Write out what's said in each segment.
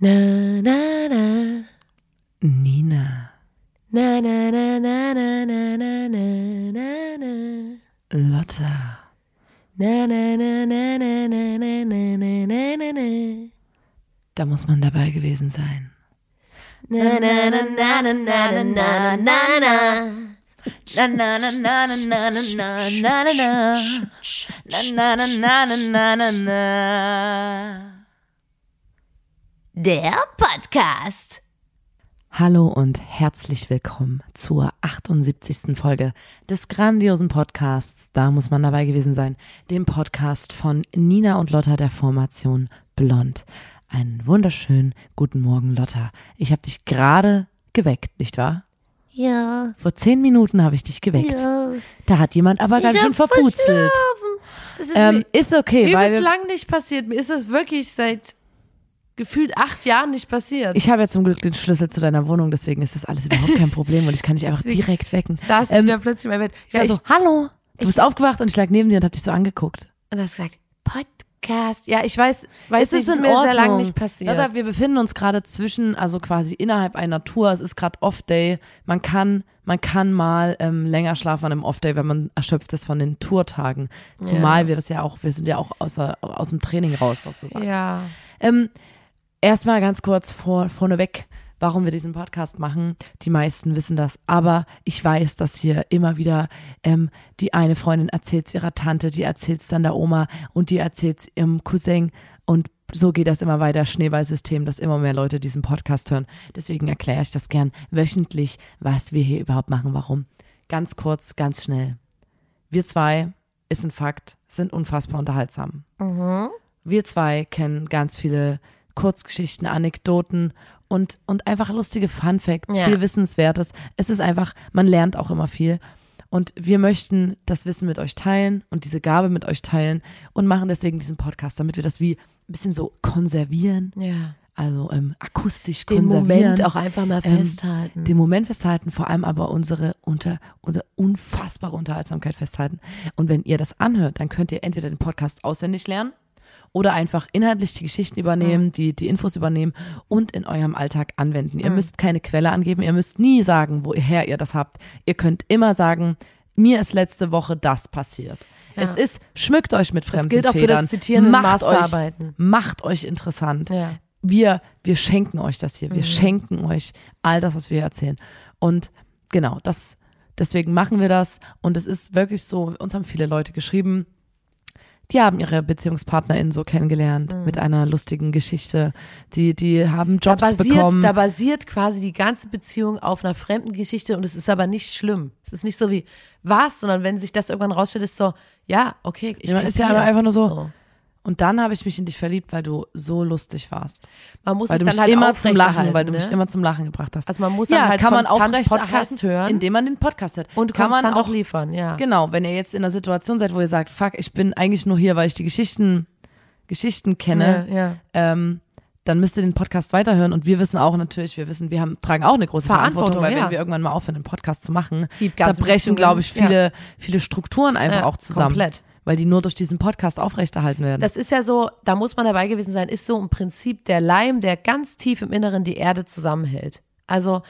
Na, na, na. Nina, Na, na, na, na, na, na, na, na, na, na. Lotta, Na, na, na, na, na, na, na, na, na, na, na, na. da muss man dabei gewesen sein. Na, na, na, na, na, na, na, na. Na, na, na, na, na, na, na, na, na, na, na. Na, na, na, na, na, na, na, na. Der Podcast. Hallo und herzlich willkommen zur 78. Folge des grandiosen Podcasts. Da muss man dabei gewesen sein. Dem Podcast von Nina und Lotta der Formation Blond. Einen wunderschönen guten Morgen, Lotta. Ich habe dich gerade geweckt, nicht wahr? Ja. Vor zehn Minuten habe ich dich geweckt. Ja. Da hat jemand aber ganz schön verputzelt. verschlafen. Das ist Ähm, mir ist okay, weil wir, lang nicht passiert. Mir ist das wirklich seit gefühlt acht Jahren nicht passiert. ich habe ja zum Glück den Schlüssel zu deiner Wohnung, deswegen ist das alles überhaupt kein Problem und ich kann dich einfach Deswegen direkt wecken. saß Ähm, du da plötzlich meinem Bett. Ich war so, hallo. Du bist aufgewacht und ich lag neben dir und hab dich so angeguckt. und hast gesagt, Podcast. Ja, ich weiß, weiß Es ist in mir sehr lange nicht passiert. Lotta, wir befinden uns gerade zwischen, also quasi innerhalb einer Tour. Es ist gerade Off-Day. Man kann, man kann mal ähm, länger schlafen an einem Off-Day, wenn man erschöpft ist von den Tourtagen. Zumal wir das ja auch, wir sind ja auch außer, aus dem Training raus sozusagen. ja. Ähm, Erstmal ganz kurz vor, vorneweg, warum wir diesen Podcast machen. Die meisten wissen das, aber ich weiß, dass hier immer wieder ähm, die eine Freundin erzählt ihrer Tante, die erzählt es dann der Oma und die erzählt es ihrem Cousin und so geht das immer weiter, Schneeballsystem, dass immer mehr Leute diesen Podcast hören. Deswegen erkläre ich das gern wöchentlich, was wir hier überhaupt machen, warum. Ganz kurz, ganz schnell. Wir zwei, ist ein Fakt, sind unfassbar unterhaltsam. Wir zwei kennen ganz viele Kurzgeschichten, Anekdoten und, und einfach lustige Fun Facts, Ja. viel Wissenswertes. Es ist einfach, man lernt auch immer viel. Und wir möchten das Wissen mit euch teilen und diese Gabe mit euch teilen und machen deswegen diesen Podcast, damit wir das wie ein bisschen so konservieren, Ja. also ähm, akustisch Den konservieren. Moment auch einfach mal Ähm, festhalten. Den Moment festhalten, vor allem aber unsere, unter, unsere unfassbare Unterhaltsamkeit festhalten. Und wenn ihr das anhört, dann könnt ihr entweder den Podcast auswendig lernen oder einfach inhaltlich die Geschichten übernehmen, die, die Infos übernehmen und in eurem Alltag anwenden. Ihr müsst keine Quelle angeben, ihr müsst nie sagen, woher ihr das habt. Ihr könnt immer sagen, mir ist letzte Woche das passiert. Es ist, schmückt euch mit fremden gilt auch für Federn. das Zitieren macht euch, macht euch interessant Ja. wir, wir schenken euch das hier. Wir Mhm. schenken euch all das, was wir erzählen. Und genau, das, deswegen machen wir das. Und es ist wirklich so, uns haben viele Leute geschrieben, die haben ihre BeziehungspartnerInnen so kennengelernt mit einer lustigen Geschichte. Die, die haben Mhm. Da Jobs basiert, bekommen. da basiert quasi die ganze Beziehung auf einer fremden Geschichte und es ist aber nicht schlimm. Es ist nicht so wie, was, sondern wenn sich das irgendwann rausstellt, ist so, ja, okay, ich Ja, ist ja aber einfach nur so. Und dann habe ich mich in dich verliebt, weil du so lustig warst. Man muss Weil es dann halt immer zum Lachen, aufrechterhalten, weil du ne? mich immer zum Lachen gebracht hast. Also man muss ja, dann halt kann man aufrechterhalten, Podcast hören. indem man den Podcast hört. und kann man auch auch liefern, ja. Genau, wenn ihr jetzt in einer Situation seid, wo ihr sagt, fuck, ich bin eigentlich nur hier, weil ich die Geschichten, Geschichten kenne, Ja, ja. ähm, dann müsst ihr den Podcast weiterhören. Und wir wissen auch natürlich, wir wissen, wir haben, tragen auch eine große Verantwortung, Verantwortung, weil ja. wenn wir irgendwann mal aufhören, den Podcast zu machen, da brechen, glaube ich, ja. viele, viele Strukturen einfach Ja, auch zusammen. komplett. Weil die nur durch diesen Podcast aufrechterhalten werden. Das ist ja so, da muss man dabei gewesen sein, ist so im Prinzip der Leim, der ganz tief im Inneren die Erde zusammenhält. Also,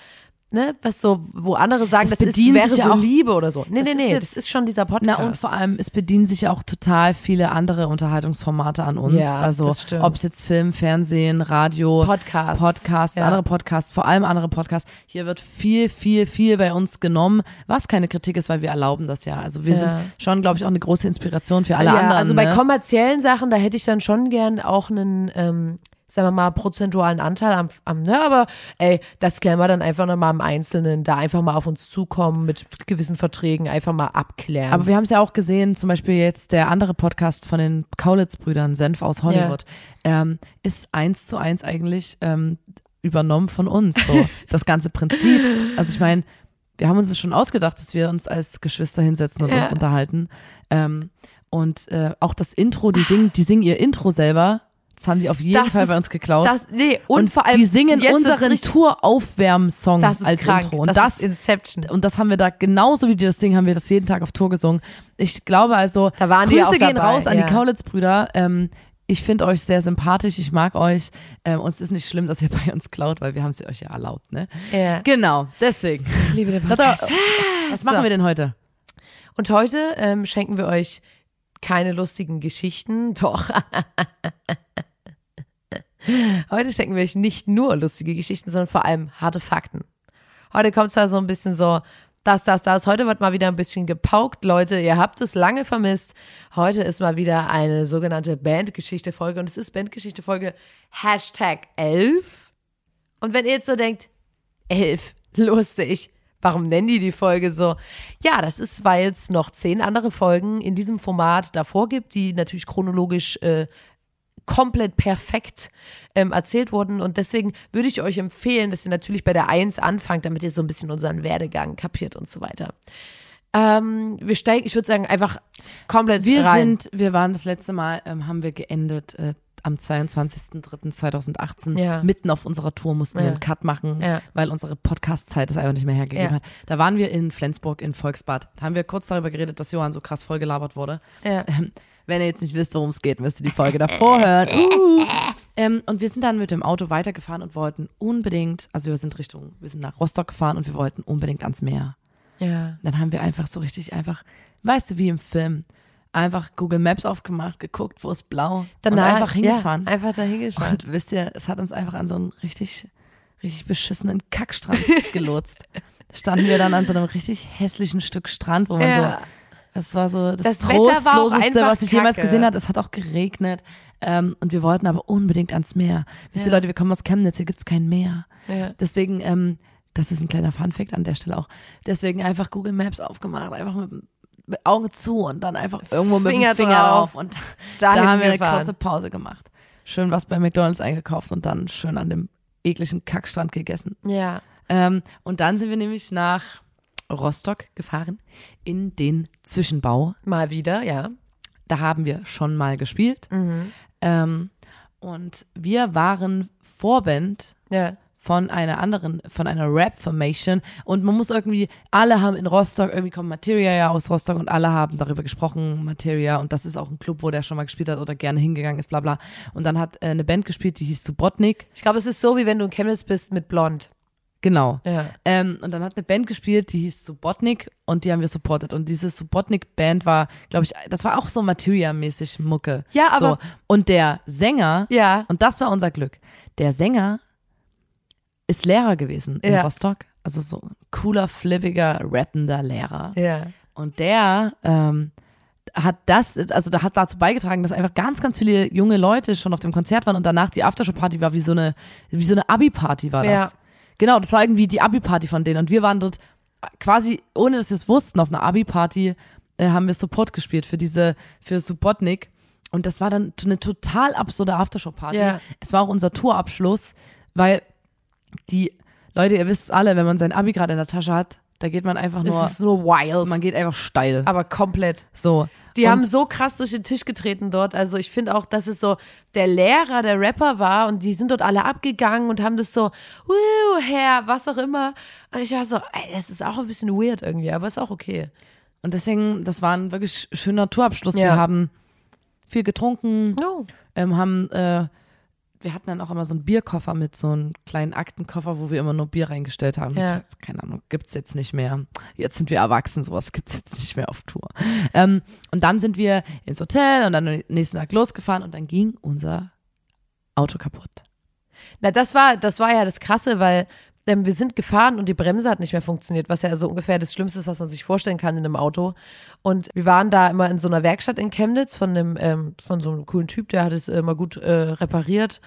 ne, was so, wo andere sagen, Es das ist, wäre so auch- Liebe oder so. Nee, nee, nee, jetzt- das ist schon dieser Podcast. Na und vor allem, es bedienen sich ja auch total viele andere Unterhaltungsformate an uns. Ja, also das stimmt. ob es jetzt Film, Fernsehen, Radio, Podcasts. Podcasts, Ja. andere Podcasts, vor allem andere Podcasts. Hier wird viel, viel, viel bei uns genommen, was keine Kritik ist, weil wir erlauben das ja. Also wir Ja. sind schon, glaube ich, auch eine große Inspiration für alle ja, anderen. also bei ne? kommerziellen Sachen, da hätte ich dann schon gern auch einen, ähm, sagen wir mal, prozentualen Anteil am, am ne, aber ey, das klären wir dann einfach nochmal im Einzelnen, da einfach mal auf uns zukommen mit gewissen Verträgen, einfach mal abklären. Aber wir haben es ja auch gesehen, zum Beispiel jetzt der andere Podcast von den Kaulitz-Brüdern, Senf aus Hollywood, ähm, ist eins zu eins eigentlich ähm, übernommen von uns. So, das ganze Prinzip. Also ich meine, wir haben uns das schon ausgedacht, dass wir uns als Geschwister hinsetzen und Ja. uns unterhalten. Ähm, und äh, auch das Intro, die singen, die singen ihr Intro selber. Das haben die auf jeden Das Fall bei ist- uns geklaut. das, nee, und, vor allem die singen unseren Tour-Aufwärmsong als krank. Intro. Und das, das, ist Inception. und das haben wir da genauso wie die das singen, haben wir das jeden Tag auf Tour gesungen. Ich glaube also, Da waren die Grüße auch gehen dabei, raus an ja. die Kaulitz-Brüder. Ähm, Ich finde euch sehr sympathisch, ich mag euch. Ähm, uns ist nicht schlimm, dass ihr bei uns klaut, weil wir haben es euch ja erlaubt, ne? Ja. Genau, deswegen. Ich liebe den Podcast. Was machen wir denn heute? Und heute ähm, schenken wir euch keine lustigen Geschichten, doch. Heute schenken wir euch nicht nur lustige Geschichten, sondern vor allem harte Fakten. Heute kommt zwar so ein bisschen so, das, das, das. Heute wird mal wieder ein bisschen gepaukt, Leute. Ihr habt es lange vermisst. Heute ist mal wieder eine sogenannte Bandgeschichte-Folge und es ist Bandgeschichte-Folge Hashtag 11. Und wenn ihr jetzt so denkt, 11, lustig, warum nennen die die Folge so? Ja, das ist, weil es noch zehn andere Folgen in diesem Format davor gibt, die natürlich chronologisch äh, komplett perfekt ähm, erzählt wurden. Und deswegen würde ich euch empfehlen, dass ihr natürlich bei der 1 anfangt, damit ihr so ein bisschen unseren Werdegang kapiert und so weiter. Ähm, wir steigen, ich würde sagen, einfach komplett Wir rein. sind, wir waren das letzte Mal, ähm, haben wir geendet äh, am 22.03.2018. Ja. Mitten auf unserer Tour mussten wir Ja. einen Cut machen, Ja. weil unsere Podcast-Zeit es einfach nicht mehr hergegeben Ja. hat. Da waren wir in Flensburg in Volksbad. Da haben wir kurz darüber geredet, dass Johann so krass vollgelabert wurde. ja. Ähm, wenn ihr jetzt nicht wisst, worum es geht, müsst ihr die Folge davor hören. Uh. Ähm, und wir sind dann mit dem Auto weitergefahren und wollten unbedingt, also wir sind Richtung, wir sind nach Rostock gefahren und wir wollten unbedingt ans Meer. ja. Dann haben wir einfach so richtig einfach, weißt du, wie im Film, einfach Google Maps aufgemacht, geguckt, wo ist blau Danach, und einfach hingefahren. Ja, einfach da hingefahren. und wisst ihr, es hat uns einfach an so einen richtig, richtig beschissenen Kackstrand gelotst. Standen wir dann an so einem richtig hässlichen Stück Strand, wo man Ja. so, das war so das, Das trostloseste, was ich jemals kacke. gesehen habe. Es hat auch geregnet ähm, und wir wollten aber unbedingt ans Meer. Wisst ihr Ja. Leute, wir kommen aus Chemnitz, hier gibt's kein Meer. Ja. Deswegen, ähm, das ist ein kleiner Funfact an der Stelle auch. Deswegen einfach Google Maps aufgemacht, einfach mit, mit Augen zu und dann einfach irgendwo mit Finger dem Finger drauf. drauf und Dahin da haben wir eine gefahren. kurze Pause gemacht. Schön was bei McDonalds eingekauft und dann schön an dem ekligen Kackstrand gegessen. Ja. Ähm, und dann sind wir nämlich nach Rostock gefahren in den Zwischenbau. Mal wieder, ja. Da haben wir schon mal gespielt. Mhm. Ähm, und wir waren Vorband Ja. von einer anderen, von einer Rap-Formation. Und man muss irgendwie, alle haben in Rostock, irgendwie kommt Materia ja aus Rostock und alle haben darüber gesprochen, Materia. Und das ist auch ein Club, wo der schon mal gespielt hat oder gerne hingegangen ist, bla bla. Und dann hat äh, eine Band gespielt, die hieß Subotnik. Ich glaube, es ist so, wie wenn du in Chemnitz bist mit Blond. Genau. Ja. Ähm, und dann hat eine Band gespielt, die hieß Subotnik und die haben wir supportet. Und diese Subotnik-Band war, glaube ich, das war auch so Materia-mäßig Mucke. Ja, aber- So. Und der Sänger, Ja. und das war unser Glück, der Sänger ist Lehrer gewesen in Ja. Rostock. Also so ein cooler, flippiger, rappender Lehrer. Ja. Und der ähm, hat das, also da hat dazu beigetragen, dass einfach ganz, ganz viele junge Leute schon auf dem Konzert waren und danach die Aftershow-Party war wie so eine, wie so eine Abi-Party war das. Ja. Genau, das war irgendwie die Abi-Party von denen und wir waren dort quasi, ohne dass wir es wussten, auf einer Abi-Party äh, haben wir Support gespielt für diese, für Subotnik. Und das war dann eine total absurde Aftershow-Party. Ja. Es war auch unser Tourabschluss, weil die Leute, ihr wisst es alle, wenn man sein Abi gerade in der Tasche hat, da geht man einfach Es nur, ist nur wild. man geht einfach steil. aber komplett. So. Die Und- haben so krass durch den Tisch getreten dort. Also ich finde auch, dass es so der Lehrer, der Rapper war und die sind dort alle abgegangen und haben das so, wuh, Herr, was auch immer. Und ich war so, ey, das ist auch ein bisschen weird irgendwie, aber ist auch okay. Und deswegen, das war ein wirklich schöner Tourabschluss. Ja. Wir haben viel getrunken, No. ähm, haben, äh, wir hatten dann auch immer so einen Bierkoffer mit so einem kleinen Aktenkoffer, wo wir immer nur Bier reingestellt haben. Ja. Ich, keine Ahnung, gibt's jetzt nicht mehr. Jetzt sind wir erwachsen, sowas gibt's jetzt nicht mehr auf Tour. Ähm, und dann sind wir ins Hotel und dann am nächsten Tag losgefahren und dann ging unser Auto kaputt. Na, das war, das war ja das Krasse, weil ähm, wir sind gefahren und die Bremse hat nicht mehr funktioniert, was ja so ungefähr das Schlimmste ist, was man sich vorstellen kann in einem Auto. Und wir waren da immer in so einer Werkstatt in Chemnitz von einem, ähm, von so einem coolen Typ, der hat es immer gut äh, repariert.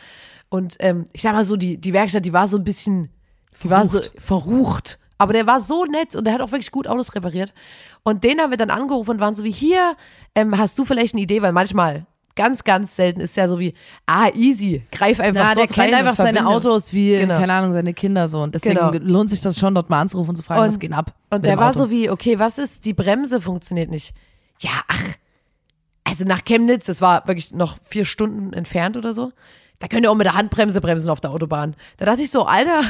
Und ähm, ich sag mal so, die, die Werkstatt, die war so ein bisschen, die war so verrucht. Aber der war so nett und der hat auch wirklich gut Autos repariert. Und den haben wir dann angerufen und waren so wie, hier, ähm, hast du vielleicht eine Idee? Weil manchmal, ganz, ganz selten ist ja so wie, ah, easy, greif einfach Na, der dort kennt rein und einfach seine. Autos wie, Genau. keine Ahnung, seine Kinder so. Und deswegen Genau. lohnt sich das schon, dort mal anzurufen und zu fragen, was geht ab. Und der war Auto. so wie, okay, was ist, die Bremse funktioniert nicht. Ja, ach, also nach Chemnitz, das war wirklich noch vier Stunden entfernt oder so. Da könnt ihr auch mit der Handbremse bremsen auf der Autobahn. Da dachte ich so, Alter,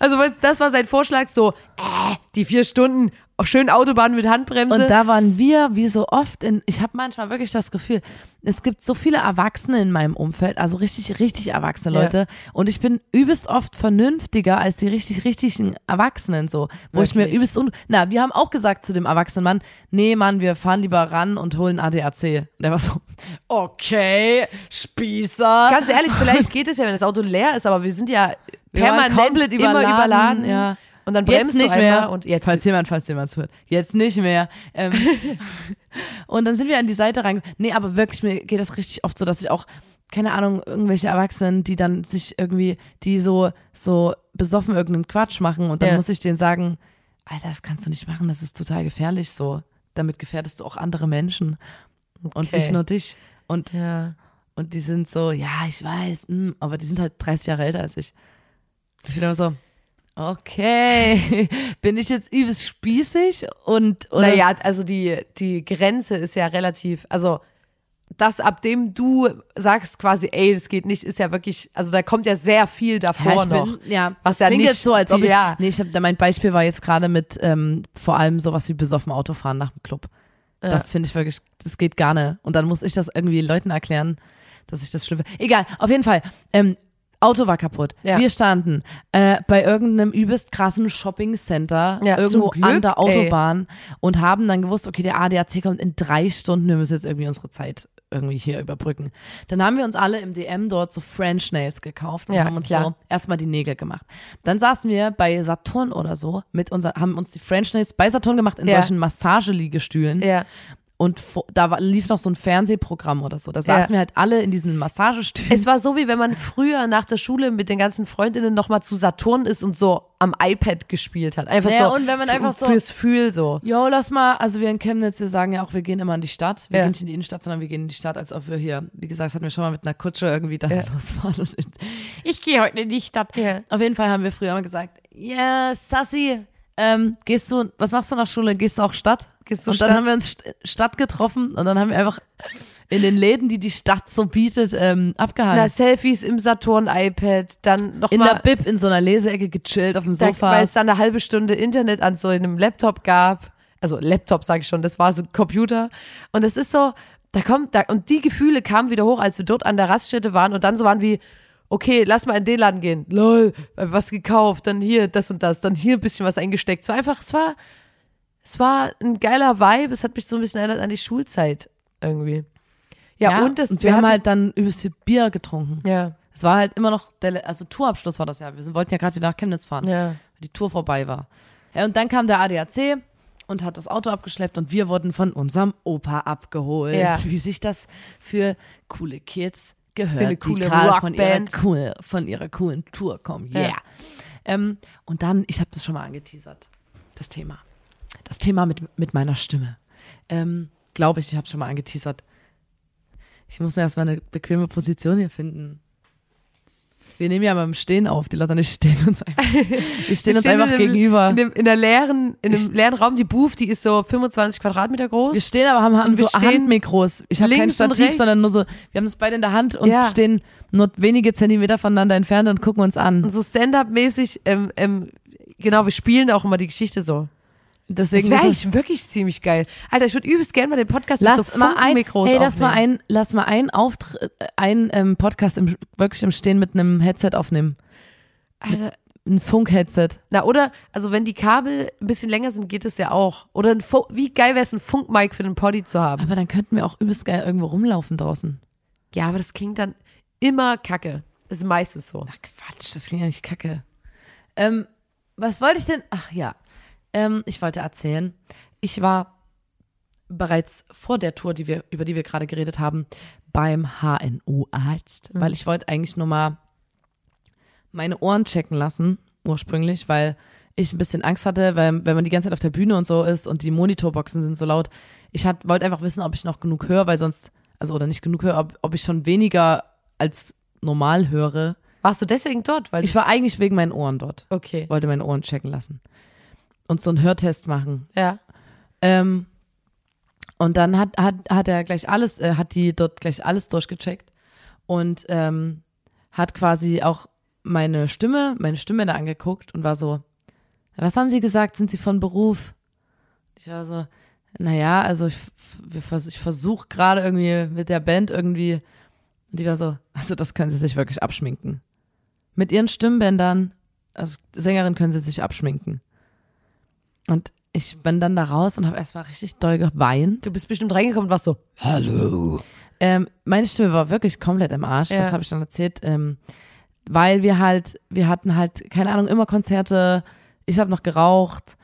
Also das war sein Vorschlag, so, äh, die vier Stunden, oh, schön Autobahn mit Handbremse. Und da waren wir, wie so oft, in, ich habe manchmal wirklich das Gefühl, es gibt so viele Erwachsene in meinem Umfeld, also richtig, richtig erwachsene Ja. Leute. Und ich bin übelst oft vernünftiger als die richtig, richtigen Erwachsenen so. Wo ich mir Wirklich? übelst un Na, wir haben auch gesagt zu dem erwachsenen Mann, nee, Mann, wir fahren lieber ran und holen ADAC. Und der war so, okay, Spießer. Ganz ehrlich, vielleicht geht es ja, wenn das Auto leer ist, aber wir sind ja Wir permanent komplett immer überladen, überladen. ja. Und dann Jetzt bremst nicht du einmal mehr. und jetzt falls jemand, falls jemand hört. Jetzt nicht mehr. Ähm, und dann sind wir an die Seite rein. Nee, aber wirklich, mir geht das richtig oft so, dass ich auch, keine Ahnung, irgendwelche Erwachsenen, die dann sich irgendwie, die so, so besoffen irgendeinen Quatsch machen und dann Ja. muss ich denen sagen, Alter, das kannst du nicht machen, das ist total gefährlich so. Damit gefährdest du auch andere Menschen und Okay. nicht nur dich. Und, ja. und die sind so, ja, ich weiß, mm, aber die sind halt 30 Jahre älter als ich. Ich bin immer so, okay, bin ich jetzt übelst spießig und oder Naja, also die, die Grenze ist ja relativ, also das, ab dem du sagst quasi, ey, das geht nicht, ist ja wirklich, also da kommt ja sehr viel davor ja, noch. bin, ja, Was das ja klingt nicht- jetzt so, als ob ich, ja. nee, ich hab, mein Beispiel war jetzt gerade mit ähm, vor allem sowas wie besoffen Autofahren nach dem Club. Das finde ich wirklich, das geht gar nicht. Und dann muss ich das irgendwie Leuten erklären, dass ich das schlimm finde. Egal, auf jeden Fall. Ähm, Auto war kaputt. Ja. Wir standen äh, bei irgendeinem übelst krassen Shopping-Center Ja, irgendwo Glück, an der ey. Autobahn und haben dann gewusst, okay, der ADAC kommt in drei Stunden, wir müssen jetzt irgendwie unsere Zeit irgendwie hier überbrücken. Dann haben wir uns alle im DM dort so French Nails gekauft und Ja, haben uns klar. so erstmal die Nägel gemacht. Dann saßen wir bei Saturn oder so mit unser, haben uns die French Nails bei Saturn gemacht in Ja. solchen Massageliegestühlen Ja. Und da war, lief noch so ein Fernsehprogramm oder so. Da saßen wir halt alle in diesen Massagestühlen. Es war so, wie wenn man früher nach der Schule mit den ganzen Freundinnen nochmal zu Saturn ist und so am iPad gespielt hat. Einfach Ja, so. und wenn man einfach so- Fürs Fühl so. Jo, lass mal, also wir in Chemnitz, wir sagen ja auch, wir gehen immer in die Stadt. Wir Ja. gehen nicht in die Innenstadt, sondern wir gehen in die Stadt, als ob wir hier, wie gesagt, das hatten wir schon mal mit einer Kutsche irgendwie da losfahren. Und ich gehe heute in die Stadt. Ja. Auf jeden Fall haben wir früher immer gesagt, ja, Sassi, ähm, gehst du, was machst du nach Schule? Gehst du auch Stadt? Gehst du und dann Stadt? haben wir uns St- Stadt getroffen und dann haben wir einfach in den Läden, die die Stadt so bietet, ähm, abgehangen. Na, Selfies im Saturn-iPad, dann noch in der mal, Bib in so einer Leseecke gechillt auf dem Sofa. weil es dann eine halbe Stunde Internet an so einem Laptop gab. Also Laptop sage ich schon, das war so ein Computer. Und es ist so, da kommt, da, und die Gefühle kamen wieder hoch, als wir dort an der Raststätte waren und dann so waren wie, okay, lass mal in den Laden gehen. Lol, was gekauft, dann hier das und das, dann hier ein bisschen was eingesteckt. So einfach, es war, es war ein geiler Vibe, es hat mich so ein bisschen erinnert an die Schulzeit irgendwie. Ja, und das, und wir haben hatten- halt dann übelst viel Bier getrunken. ja, Es war halt immer noch, der, also Tourabschluss war das ja. Wir wollten ja gerade wieder nach Chemnitz fahren, ja. weil die Tour vorbei war. Ja, und dann kam der ADAC und hat das Auto abgeschleppt und wir wurden von unserem Opa abgeholt. Ja. Wie sich das für coole Kids gehört, eine coole die gerade von ihrer, cool, von ihrer coolen Tour kommen. Yeah. Ja. Ähm, und dann, ich habe das schon mal angeteasert, das Thema. Das Thema mit, mit meiner Stimme. Ähm, Glaube ich, ich habe schon mal angeteasert. Ich muss mir erstmal eine bequeme Position hier finden. Wir nehmen ja mal im Stehen auf, die Leute nicht stehen uns einfach. Wir stehen uns einfach in dem- gegenüber. In, dem, in der leeren, in dem leeren Raum, die Booth, die ist so 25 Quadratmeter groß. Wir stehen aber, haben, haben so Handmikros. Ich habe kein Stativ, sondern nur so, wir haben das beide in der Hand und Ja. stehen nur wenige Zentimeter voneinander entfernt und gucken uns an. Und so Stand-up-mäßig, ähm, ähm, genau, wir spielen auch immer die Geschichte so. Das Deswegen wäre ist es- eigentlich wirklich ziemlich geil. Alter, ich würde übelst gerne mal den Podcast lass mit so mal ein, Funkmikros ey, lass mal ein, lass mal ein Auftritt, ein ähm, Podcast im, wirklich im Stehen mit einem Headset aufnehmen. Alter, Ein Funk-Headset. na, oder, also wenn die Kabel ein bisschen länger sind, geht es ja auch. Oder ein wie geil wäre es, ein Funkmic für den Poddy zu haben. Aber dann könnten wir auch übelst geil irgendwo rumlaufen draußen. Ja, aber das klingt dann immer kacke. Das ist meistens so. Ach Quatsch, das klingt ja nicht kacke. Ähm, was wollte ich denn? Ach ja, ähm, ich wollte erzählen. Ich war bereits vor der Tour, die wir, über die wir gerade geredet haben, beim HNO-Arzt, weil ich wollte eigentlich nur mal meine Ohren checken lassen, ursprünglich, weil ich ein bisschen Angst hatte, weil wenn man die ganze Zeit auf der Bühne und so ist und die Monitorboxen sind so laut, ich hat, wollte einfach wissen, ob ich noch genug höre, weil sonst, also oder nicht genug höre, ob, ob ich schon weniger als normal höre. Warst du deswegen dort? Weil Ich war eigentlich wegen meinen Ohren dort. okay. Wollte meine Ohren checken lassen. Und so einen Hörtest machen. Ja. Ähm, und dann hat, hat, hat er gleich alles, äh, hat die dort gleich alles durchgecheckt und ähm, hat quasi auch meine Stimme, meine Stimme da angeguckt und war so, was haben Sie gesagt? Sind Sie von Beruf? Ich war so, naja, also ich, ich versuche gerade irgendwie mit der Band irgendwie, und die war so, also das können Sie sich wirklich abschminken. Mit Ihren Stimmbändern, also Sängerin können Sie sich abschminken. Und ich bin dann da raus und habe erstmal richtig doll geweint. Du bist bestimmt reingekommen und warst so, hallo. Ähm, meine Stimme war wirklich komplett im Arsch, ja. das habe ich dann erzählt, ähm, weil wir halt, wir hatten halt, keine Ahnung, immer Konzerte, ich habe noch geraucht,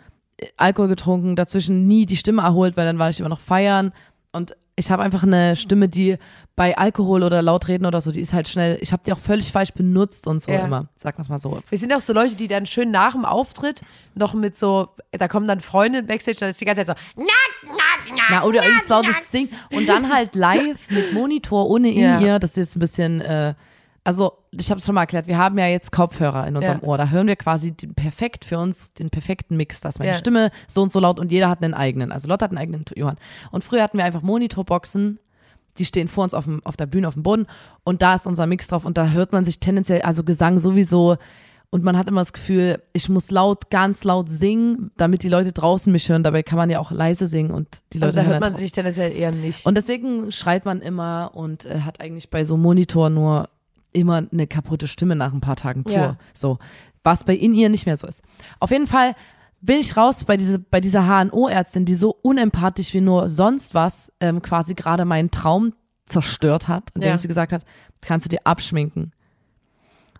Alkohol getrunken, dazwischen nie die Stimme erholt, weil dann war ich immer noch feiern und ich habe einfach eine Stimme, die bei Alkohol oder laut reden oder so, die ist halt schnell, ich habe die auch völlig falsch benutzt und so ja. immer, sag mal so. Wir sind auch so Leute, die dann schön nach dem Auftritt noch mit so, da kommen dann Freunde Backstage, dann ist die ganze Zeit so, na, na, na, na oder übelst lautes Singen und dann halt live mit Monitor ohne in ja. ihr, das ist jetzt ein bisschen, äh, also ich habe es schon mal erklärt, wir haben ja jetzt Kopfhörer in unserem ja. Ohr. Da hören wir quasi den perfekt für uns, den perfekten Mix. Da ist meine ja. Stimme so und so laut und jeder hat einen eigenen. Also Lotte hat einen eigenen Johann. Und früher hatten wir einfach Monitorboxen, die stehen vor uns auf, dem, auf der Bühne auf dem Boden und da ist unser Mix drauf und da hört man sich tendenziell, also Gesang sowieso und man hat immer das Gefühl, ich muss laut, ganz laut singen, damit die Leute draußen mich hören. Dabei kann man ja auch leise singen und die Leute. Also da hört man sich tendenziell eher nicht. Und deswegen schreit man immer und äh, hat eigentlich bei so Monitor nur immer eine kaputte Stimme nach ein paar Tagen Tour. Ja. So. Was bei in ihr nicht mehr so ist. Auf jeden Fall bin ich raus bei, diese, bei dieser HNO-Ärztin, die so unempathisch wie nur sonst was ähm, quasi gerade meinen Traum zerstört hat, indem ja. sie gesagt hat, kannst du dir abschminken.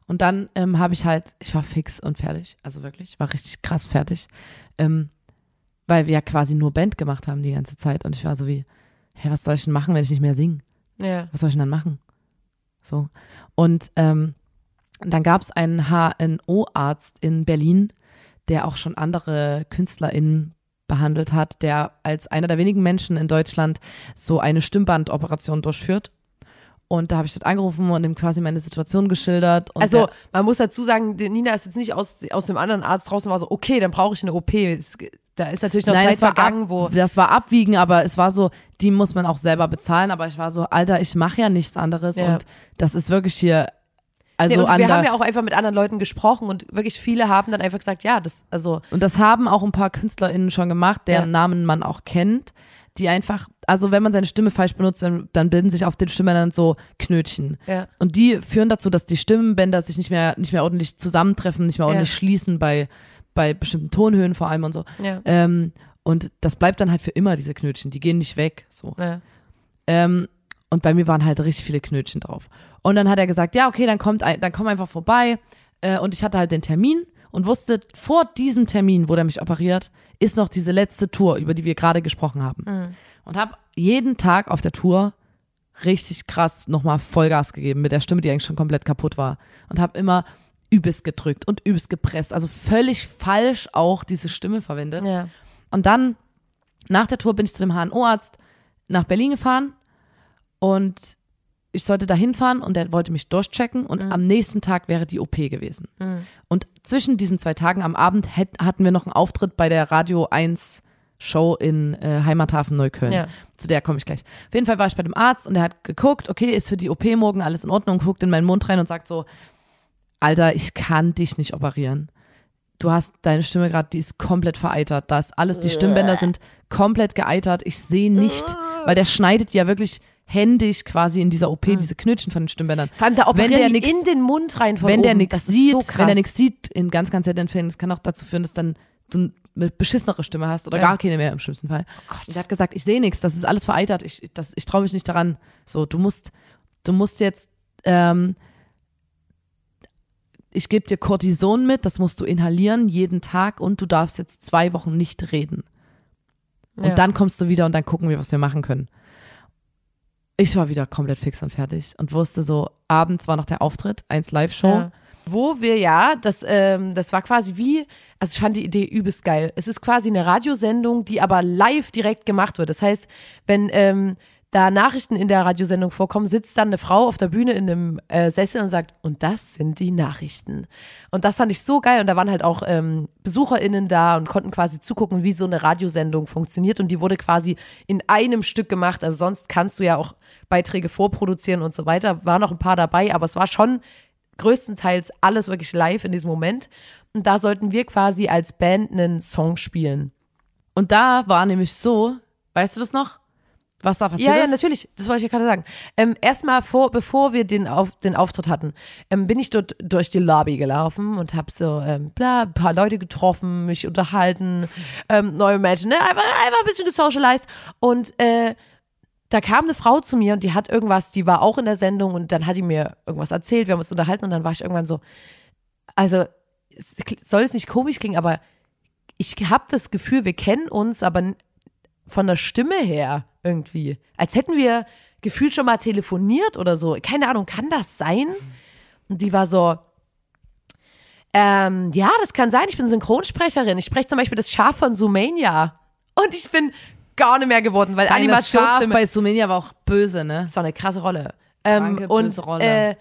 Und dann ähm, habe ich halt, ich war fix und fertig, also wirklich, ich war richtig krass fertig, ähm, weil wir ja quasi nur Band gemacht haben die ganze Zeit und ich war so wie, hä, was soll ich denn machen, wenn ich nicht mehr singe? Ja. Was soll ich denn dann machen? So. Und ähm, dann gab es einen HNO-Arzt in Berlin, der auch schon andere KünstlerInnen behandelt hat, der als einer der wenigen Menschen in Deutschland so eine Stimmbandoperation durchführt. Und da habe ich dort angerufen und ihm quasi meine Situation geschildert. also man muss dazu sagen, Nina ist jetzt nicht aus, aus dem anderen Arzt draußen war so, okay, dann brauche ich eine OP. Es, da ist natürlich noch Nein, Zeit vergangen, ab, wo. Das war abwiegen, aber es war so, die muss man auch selber bezahlen. Aber ich war so, Alter, ich mache ja nichts anderes ja. und das ist wirklich hier. Also nee, wir haben ja auch einfach mit anderen Leuten gesprochen und wirklich viele haben dann einfach gesagt, ja, das, also. Und das haben auch ein paar KünstlerInnen schon gemacht, deren ja. Namen man auch kennt, die einfach, also wenn man seine Stimme falsch benutzt, dann bilden sich auf den Stimmbändern so Knötchen. Ja. Und die führen dazu, dass die Stimmbänder sich nicht mehr, nicht mehr ordentlich zusammentreffen, nicht mehr ordentlich schließen bei bei bestimmten Tonhöhen vor allem und so. Ja. Ähm, und das bleibt dann halt für immer, diese Knötchen. Die gehen nicht weg. So. Ja. Ähm, und bei mir waren halt richtig viele Knötchen drauf. Und dann hat er gesagt, ja, okay, dann kommt dann komm einfach vorbei. Äh, und ich hatte halt den Termin und wusste, vor diesem Termin, wo der mich operiert, ist noch diese letzte Tour, über die wir gerade gesprochen haben. Mhm. Und habe jeden Tag auf der Tour richtig krass nochmal Vollgas gegeben mit der Stimme, die eigentlich schon komplett kaputt war. Und habe immer übelst gedrückt und übelst gepresst. Also völlig falsch auch diese Stimme verwendet. Ja. Und dann, nach der Tour, bin ich zu dem HNO-Arzt nach Berlin gefahren und ich sollte da hinfahren und der wollte mich durchchecken und mhm. am nächsten Tag wäre die OP gewesen. Mhm. Und zwischen diesen zwei Tagen am Abend hatten wir noch einen Auftritt bei der Radio 1 Show in äh, Heimathafen Neukölln. Ja. Zu der komme ich gleich. Auf jeden Fall war ich bei dem Arzt und der hat geguckt, okay, ist für die OP morgen alles in Ordnung, guckt in meinen Mund rein und sagt so, Alter, ich kann dich nicht operieren. Du hast deine Stimme gerade, die ist komplett vereitert. Da ist alles, die Stimmbänder sind komplett geeitert. Ich sehe nicht, weil der schneidet ja wirklich händisch quasi in dieser OP mhm. diese Knötchen von den Stimmbändern. Vor allem da operieren wenn der nix, in den Mund rein von Wenn oben. der nichts sieht, so wenn der nichts sieht in ganz, ganz seltenen Fällen, das kann auch dazu führen, dass dann du eine beschissenere Stimme hast oder ja. gar keine mehr im schlimmsten Fall. Oh er hat gesagt, ich sehe nichts, das ist alles vereitert, ich, das, ich traue mich nicht daran. So, du musst, du musst jetzt ähm, ich gebe dir Cortison mit, das musst du inhalieren jeden Tag und du darfst jetzt zwei Wochen nicht reden. Und ja. dann kommst du wieder und dann gucken wir, was wir machen können. Ich war wieder komplett fix und fertig und wusste so, abends war noch der Auftritt, eins Live-Show. Ja. Wo wir ja, das, ähm, das war quasi wie, also ich fand die Idee übelst geil. Es ist quasi eine Radiosendung, die aber live direkt gemacht wird. Das heißt, wenn ähm, da Nachrichten in der Radiosendung vorkommen, sitzt dann eine Frau auf der Bühne in einem äh, Sessel und sagt, und das sind die Nachrichten. Und das fand ich so geil. Und da waren halt auch ähm, BesucherInnen da und konnten quasi zugucken, wie so eine Radiosendung funktioniert. Und die wurde quasi in einem Stück gemacht. Also sonst kannst du ja auch Beiträge vorproduzieren und so weiter. Waren noch ein paar dabei, aber es war schon größtenteils alles wirklich live in diesem Moment. Und da sollten wir quasi als Band einen Song spielen. Und da war nämlich so, weißt du das noch? Was da passiert Ja, ja, ist? natürlich. Das wollte ich ja gerade sagen. Ähm, Erstmal vor, bevor wir den, auf, den Auftritt hatten, ähm, bin ich dort durch die Lobby gelaufen und habe so ähm, bla, ein paar Leute getroffen, mich unterhalten, ähm, neue Menschen, ne? einfach, einfach ein bisschen gesocialized. Und äh, da kam eine Frau zu mir und die hat irgendwas, die war auch in der Sendung und dann hat die mir irgendwas erzählt, wir haben uns unterhalten und dann war ich irgendwann so, also es soll es nicht komisch klingen, aber ich habe das Gefühl, wir kennen uns, aber von der Stimme her irgendwie. Als hätten wir gefühlt schon mal telefoniert oder so. Keine Ahnung, kann das sein? Und die war so, ähm, ja, das kann sein, ich bin Synchronsprecherin. Ich spreche zum Beispiel das Schaf von Sumania. Und ich bin gar nicht mehr geworden, weil Deine Schaf Animationsfilme bei Sumenia war auch böse, ne? das war eine krasse Rolle. Ähm, Kranke, und Rolle. Äh,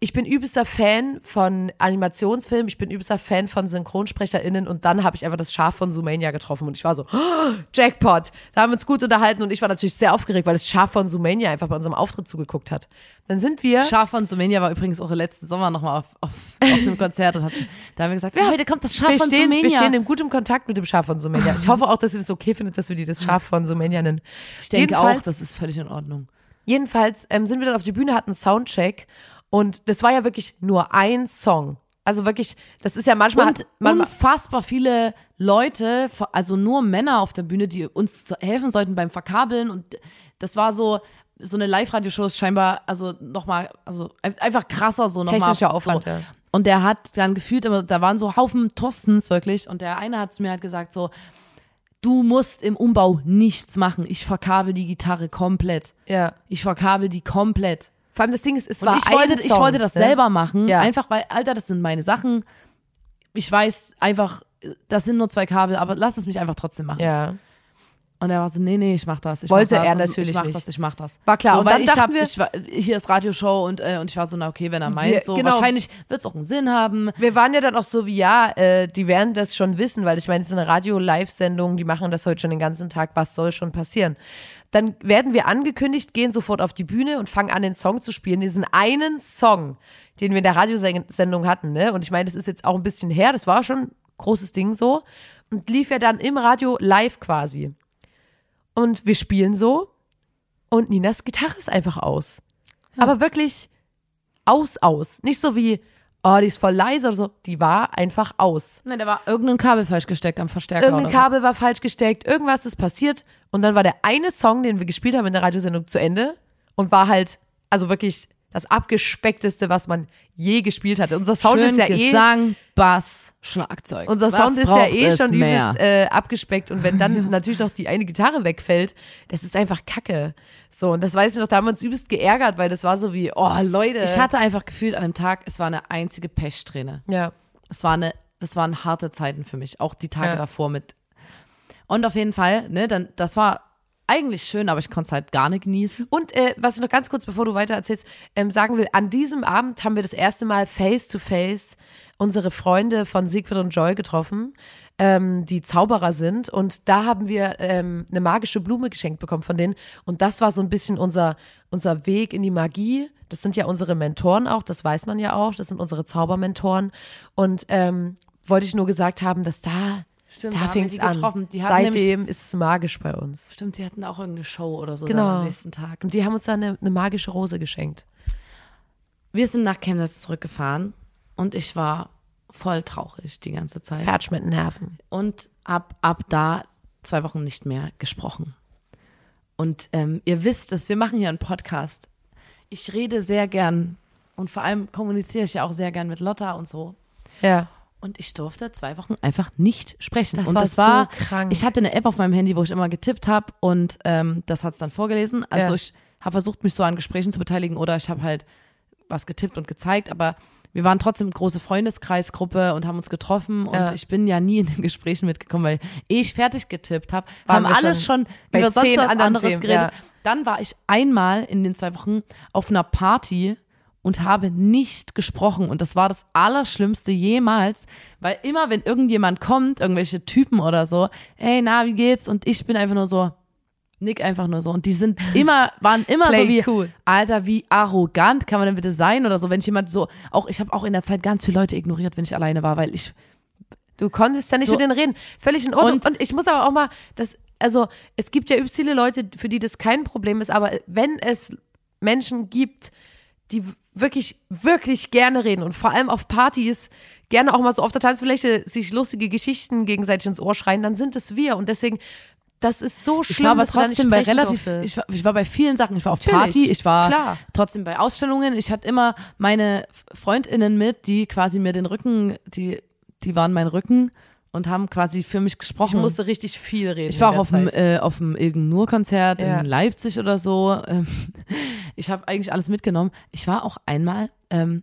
ich bin übelster Fan von Animationsfilmen, ich bin übelster Fan von SynchronsprecherInnen und dann habe ich einfach das Schaf von Sumania getroffen und ich war so, oh, Jackpot. Da haben wir uns gut unterhalten und ich war natürlich sehr aufgeregt, weil das Schaf von Sumania einfach bei unserem Auftritt zugeguckt hat. Dann sind wir. Schaf von Sumenia war übrigens auch letzten Sommer nochmal auf, auf, auf einem Konzert und hat da haben wir gesagt, ja, heute kommt das Schaf wir von stehen, wir Sumenia. stehen in gutem Kontakt mit dem Schaf von Sumania. Ich hoffe auch, dass ihr das okay findet, dass wir die das Schaf von Sumania nennen. ich denke Jedenfalls- auch, das ist völlig in Ordnung. Jedenfalls ähm, sind wir dann auf die Bühne, hatten einen Soundcheck und das war ja wirklich nur ein Song. Also wirklich, das ist ja manchmal. Und man, unfassbar viele Leute, also nur Männer auf der Bühne, die uns helfen sollten beim Verkabeln und das war so, so eine Live-Radio-Show ist scheinbar, also nochmal, also ein- einfach krasser so nochmal. Technischer Aufwand, so. ja. Und der hat dann gefühlt immer, da waren so Haufen Tostens wirklich und der eine hat zu mir halt gesagt so, du musst im Umbau nichts machen, ich verkabel die Gitarre komplett. ja. Ich verkabel die komplett. Vor allem das Ding ist, es Und war ich wollte, ein ich Song, wollte das ne? selber machen, Ja. einfach weil, Alter, das sind meine Sachen. Ich weiß einfach, das sind nur zwei Kabel, aber lass es mich einfach trotzdem machen. Ja. Und er war so, nee, nee, ich mach das. Ich Wollte mach das er natürlich Ich mach nicht. das, ich mach das. War klar, So, und weil dann ich hab, wir- ich war, hier ist Radioshow und, äh, und ich war so, na okay, wenn er meint, Wir- so, genau. wahrscheinlich wird es auch einen Sinn haben. Wir waren ja dann auch so wie, ja, äh, die werden das schon wissen, weil ich meine, es ist eine Radio-Live-Sendung, die machen das heute schon den ganzen Tag, was soll schon passieren? Dann werden wir angekündigt, gehen sofort auf die Bühne und fangen an, den Song zu spielen, diesen einen Song, den wir in der Radiosendung hatten, ne? Und ich meine, das ist jetzt auch ein bisschen her, das war schon ein großes Ding so. Und lief ja dann im Radio live quasi. Und wir spielen so und Ninas Gitarre ist einfach aus. Aber wirklich aus, aus. Nicht so wie, oh, die ist voll leise oder so. Die war einfach aus. Nein, da war irgendein Kabel falsch gesteckt am Verstärker. Irgendein oder so. Kabel war falsch gesteckt, irgendwas ist passiert. Und dann war der eine Song, den wir gespielt haben in der Radiosendung, zu Ende und war halt, also wirklich das abgespeckteste, was man je gespielt hatte. Unser Sound Schön ist ja eh. Gesang, Bass, Schlagzeug. Unser Was Sound ist ja eh schon mehr? übelst äh, abgespeckt und wenn dann natürlich noch die eine Gitarre wegfällt, das ist einfach Kacke. So, und das weiß ich noch, da haben wir uns übelst geärgert, weil das war so wie, oh Leute. Ich hatte einfach gefühlt an dem Tag, es war eine einzige Pechsträhne. ja. Es war eine, das waren harte Zeiten für mich, auch die Tage Ja. davor mit. Und auf jeden Fall, ne, dann, das war eigentlich schön, aber ich konnte es halt gar nicht genießen. Und äh, was ich noch ganz kurz, bevor du weiter erzählst, ähm, sagen will, an diesem Abend haben wir das erste Mal face to face unsere Freunde von Siegfried und Joy getroffen, ähm, die Zauberer sind. Und da haben wir ähm, eine magische Blume geschenkt bekommen von denen. Und das war so ein bisschen unser, unser Weg in die Magie. Das sind ja unsere Mentoren auch, das weiß man ja auch. Das sind unsere Zaubermentoren. Und ähm, wollte ich nur gesagt haben, dass da, Stimmt, da da haben fing es an. Seitdem ist es magisch bei uns. Stimmt, die hatten auch irgendeine Show oder so Genau. am nächsten Tag. Und die haben uns dann eine, eine magische Rose geschenkt. Wir sind nach Chemnitz zurückgefahren und ich war voll traurig die ganze Zeit. Fertig mit Nerven. und ab, ab da zwei Wochen nicht mehr gesprochen. Und ähm, ihr wisst es, wir machen hier einen Podcast. Ich rede sehr gern und vor allem kommuniziere ich ja auch sehr gern mit Lotta und so. Ja. Und ich durfte zwei Wochen einfach nicht sprechen. Das und war das war so krank. Ich hatte eine App auf meinem Handy, wo ich immer getippt habe und ähm, das hat es dann vorgelesen. Also Ja. ich habe versucht, mich so an Gesprächen zu beteiligen oder ich habe halt was getippt und gezeigt, aber wir waren trotzdem große Freundeskreisgruppe und haben uns getroffen und Ja. ich bin ja nie in den Gesprächen mitgekommen, weil ehe ich fertig getippt habe, haben wir alles schon über sonst was anderes Themen, geredet. ja. Dann war ich einmal in den zwei Wochen auf einer Party und habe nicht gesprochen. Und das war das Allerschlimmste jemals, weil immer, wenn irgendjemand kommt, irgendwelche Typen oder so, hey, na, wie geht's? Und ich bin einfach nur so, Nick einfach nur so. Und die sind immer, waren immer so wie, cool. Alter, wie arrogant kann man denn bitte sein oder so, wenn ich jemand so, auch, ich habe auch in der Zeit ganz viele Leute ignoriert, wenn ich alleine war, weil ich, Du konntest ja nicht So. mit denen reden. Völlig in Ordnung. Und- Und, ich muss aber auch mal, das, also es gibt ja übelst viele Leute, für die das kein Problem ist, aber wenn es Menschen gibt, die wirklich, wirklich gerne reden und vor allem auf Partys gerne auch mal so auf der Tanzfläche sich lustige Geschichten gegenseitig ins Ohr schreien, dann sind es wir. Und deswegen, das ist so ich schlimm, war aber trotzdem nicht bei relativ, ich war, ich war bei vielen Sachen, ich war auf Natürlich, Party, ich war klar. trotzdem bei Ausstellungen, ich hatte immer meine FreundInnen mit, die quasi mir den Rücken, die, die waren mein Rücken und haben quasi für mich ich gesprochen. musste richtig viel reden. Ich war auch auf dem, äh, auf dem Ilgen Nur Konzert Ja. in Leipzig oder so. Ähm, Ich habe eigentlich alles mitgenommen. Ich war auch einmal, ähm,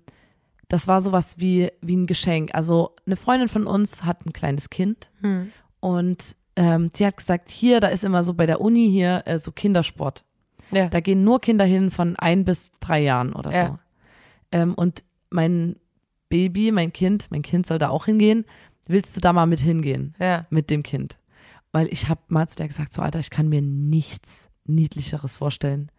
das war sowas wie, wie ein Geschenk. Also eine Freundin von uns hat ein kleines Kind Hm. und ähm, die hat gesagt, hier, da ist immer so bei der Uni hier äh, so Kindersport. Ja. Da gehen nur Kinder hin von ein bis drei Jahren oder so. Ja. Ähm, und mein Baby, mein Kind, mein Kind soll da auch hingehen. Willst du da mal mit hingehen? ja. mit dem Kind. Weil ich habe mal zu der gesagt, so Alter, ich kann mir nichts Niedlicheres vorstellen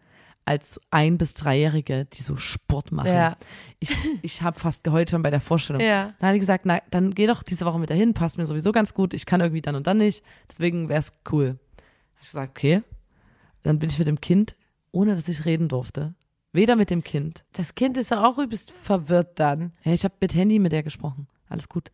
als ein- bis dreijährige, die so Sport machen. Ja. Ich, ich habe fast geheult schon bei der Vorstellung. Ja. Dann hat die gesagt, na, dann geh doch diese Woche mit dahin, passt mir sowieso ganz gut. Ich kann irgendwie dann und dann nicht. Deswegen wär's cool. Hab ich gesagt, okay. Dann bin ich mit dem Kind, ohne dass ich reden durfte. Weder mit dem Kind. Das Kind ist ja auch übelst verwirrt dann. Ja, ich habe mit Handy mit der gesprochen. Alles gut.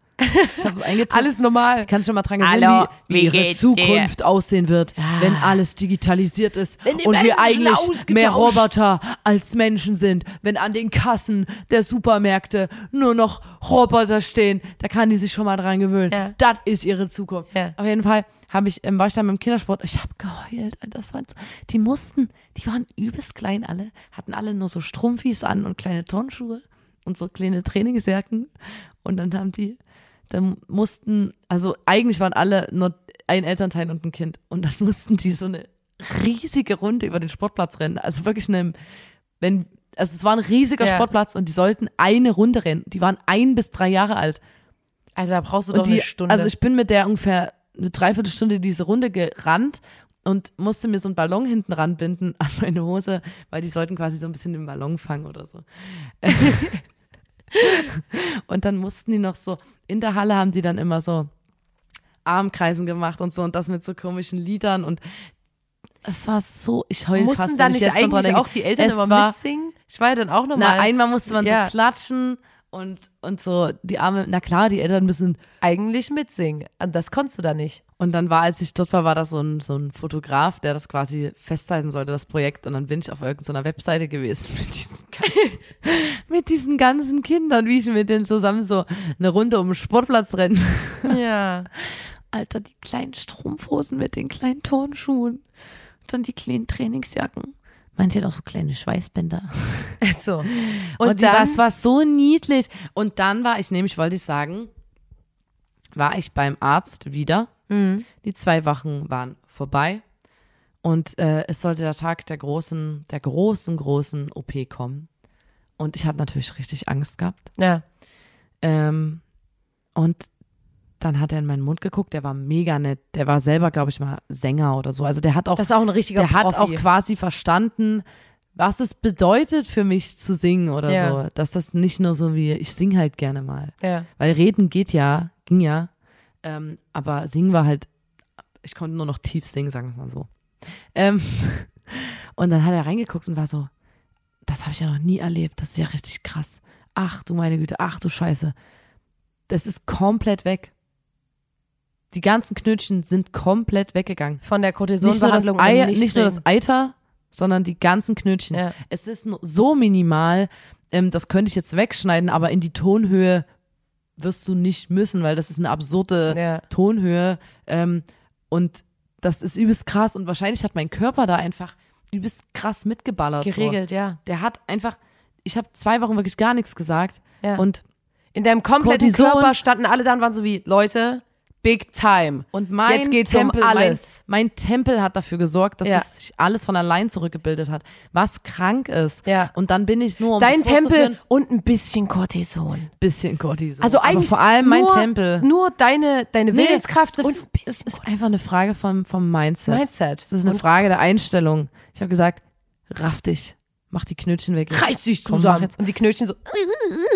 Ich habe es. Alles normal. Kannst du schon mal dran Hallo, wie, wie wie ihre Zukunft aussehen wird, wenn alles digitalisiert ist und wir Menschen eigentlich ausgetauscht- mehr Roboter als Menschen sind. Wenn an den Kassen der Supermärkte nur noch Roboter stehen, da kann die sich schon mal dran gewöhnen. Ja. Das ist ihre Zukunft. Ja. Auf jeden Fall habe ich, ähm, war ich dann beim Kindersport, ich habe geheult. Das war, die mussten, die waren übelst klein alle, hatten alle nur so Strumpfis an und kleine Turnschuhe und so kleine Trainingsjacken. Und dann haben die, dann mussten, also eigentlich waren alle nur ein Elternteil und ein Kind. Und dann mussten die so eine riesige Runde über den Sportplatz rennen. Also wirklich eine, wenn, also es war ein riesiger Ja. Sportplatz und die sollten eine Runde rennen. Die waren ein bis drei Jahre alt. Alter, da brauchst du doch Und die, eine Stunde. Also ich bin mit der ungefähr eine Dreiviertelstunde diese Runde gerannt und musste mir so einen Ballon hinten ranbinden an meine Hose, weil die sollten quasi so ein bisschen den Ballon fangen oder so. und dann mussten die noch so, in der Halle haben die dann immer so Armkreisen gemacht und so und das mit so komischen Liedern und es war so, ich heul Mussten fast, da nicht jetzt eigentlich auch die Eltern Es immer war- mitsingen? Ich war ja dann auch Na, nochmal. einmal musste man Ja. so klatschen und, und so die Arme, na klar, die Eltern müssen eigentlich mitsingen. Das konntest du da nicht. Und dann war, als ich dort war, war da so ein, so ein Fotograf, der das quasi festhalten sollte, das Projekt. Und dann bin ich auf irgendeiner Webseite gewesen mit diesen, ganzen, mit diesen ganzen Kindern, wie ich mit denen zusammen so eine Runde um den Sportplatz renne. Ja. Alter, die kleinen Strumpfhosen mit den kleinen Turnschuhen. Dann die kleinen Trainingsjacken. Manche hat auch so kleine Schweißbänder. So. Und, Und, dann, das war so niedlich. Und dann war ich nämlich, wollte ich sagen, war ich beim Arzt wieder. Mhm. Die zwei Wochen waren vorbei. Und äh, es sollte der Tag der großen, der großen, großen OP kommen. Und ich hatte natürlich richtig Angst gehabt. ja. Ähm, und dann hat er in meinen Mund geguckt, der war mega nett. Der war selber, glaube ich, mal Sänger oder so. Also der hat auch, Das ist auch ein richtiger der hat auch Profi. quasi verstanden, was es bedeutet für mich zu singen oder Ja. so. Dass das nicht nur so wie, ich sing halt gerne mal. Ja. Weil reden geht ja, ging ja. Ähm, aber singen war halt, ich konnte nur noch tief singen, sagen wir es mal so. Ähm, und dann hat er reingeguckt und war so, das habe ich ja noch nie erlebt. Das ist ja richtig krass. Ach du meine Güte, ach du Scheiße. Das ist komplett weg. Die ganzen Knötchen sind komplett weggegangen. Von der Nicht nur, das Kortisonbehandlung. Ei, dem nicht nur das. Eiter, sondern die ganzen Knötchen. Ja. Es ist nur so minimal, ähm, das könnte ich jetzt wegschneiden, aber in die Tonhöhe wirst du nicht müssen, weil das ist eine absurde Ja. Tonhöhe. Ähm, und das ist übelst krass und wahrscheinlich hat mein Körper da einfach übelst krass mitgeballert. Geregelt, ja. So. Der hat einfach, ich habe zwei Wochen wirklich gar nichts gesagt Ja. und In deinem kompletten Cortison- Körper standen alle da und waren so wie, Leute, Big time. Und mein Jetzt geht's um Tempel, alles. Mein, mein Tempel hat dafür gesorgt, dass Ja. es sich alles von allein zurückgebildet hat, was krank ist. Ja. Und dann bin ich nur um Dein Tempel und ein bisschen Cortison. bisschen Cortison. Also Aber eigentlich vor allem mein nur, Tempel. Nur deine, deine Nee, Willenskraft es und ein Es bisschen ist einfach eine Frage vom, vom Mindset. Mindset. Es ist eine Und Frage der Einstellung. Ich habe gesagt, raff dich, mach die Knötchen weg. reiß dich Komm, zusammen. jetzt. Und die Knötchen so.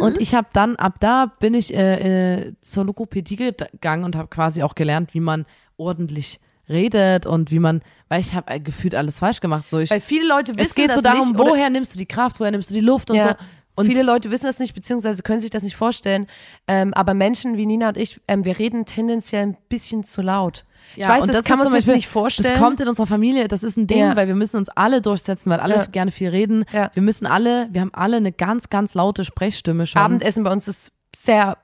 Und ich habe dann, ab da bin ich äh, äh, zur Logopädie gegangen und habe quasi auch gelernt, wie man ordentlich redet und wie man, weil ich habe äh, gefühlt alles falsch gemacht. So ich, Weil viele Leute wissen es geht das so darum, nicht. woher nimmst du die Kraft, woher nimmst du die Luft und ja, so. Und viele Leute wissen das nicht, beziehungsweise können sich das nicht vorstellen. Ähm, aber Menschen wie Nina und ich, ähm, wir reden tendenziell ein bisschen zu laut. Ich Ja, weiß, und das, kann man sich jetzt nicht vorstellen. Das kommt in unserer Familie, das ist ein Ding, Ja. weil wir müssen uns alle durchsetzen, weil alle Ja. gerne viel reden. Wir müssen alle, wir haben alle eine ganz, ganz laute Sprechstimme schon. Abendessen bei uns ist sehr,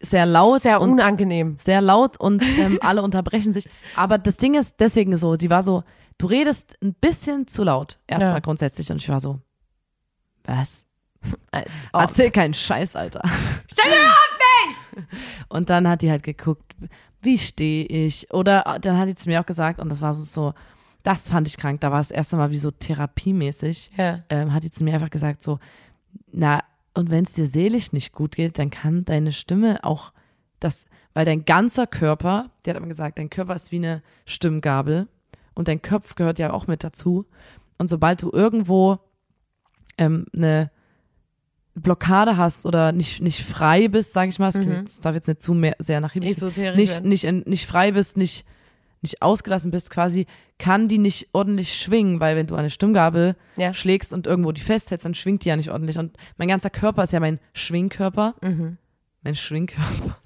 sehr laut sehr unangenehm. sehr laut und ähm, alle unterbrechen sich. Aber das Ding ist deswegen so, die war so, du redest ein bisschen zu laut, erstmal Ja. grundsätzlich. Und ich war so, was? Als ob. Erzähl keinen Scheiß, Alter. Stell dir nicht! Und dann hat die halt geguckt, wie stehe ich? Oder dann hat die zu mir auch gesagt, und das war so, so das fand ich krank, da war es erst einmal wie so therapiemäßig, Ja. ähm, hat die zu mir einfach gesagt so, na, und wenn es dir seelisch nicht gut geht, dann kann deine Stimme auch das, weil dein ganzer Körper, die hat immer gesagt, dein Körper ist wie eine Stimmgabel und dein Kopf gehört ja auch mit dazu. Und sobald du irgendwo ähm, eine Blockade hast oder nicht, nicht frei bist, sage ich mal, das, klingt, das darf jetzt nicht zu mehr, sehr nach hinten Esoterisch. nicht, nicht, in- nicht frei bist, nicht, nicht ausgelassen bist, quasi, kann die nicht ordentlich schwingen, weil wenn du eine Stimmgabel Ja. schlägst und irgendwo die festhältst, dann schwingt die ja nicht ordentlich. Und mein ganzer Körper ist ja mein Schwingkörper. Mhm. Mein Schwingkörper.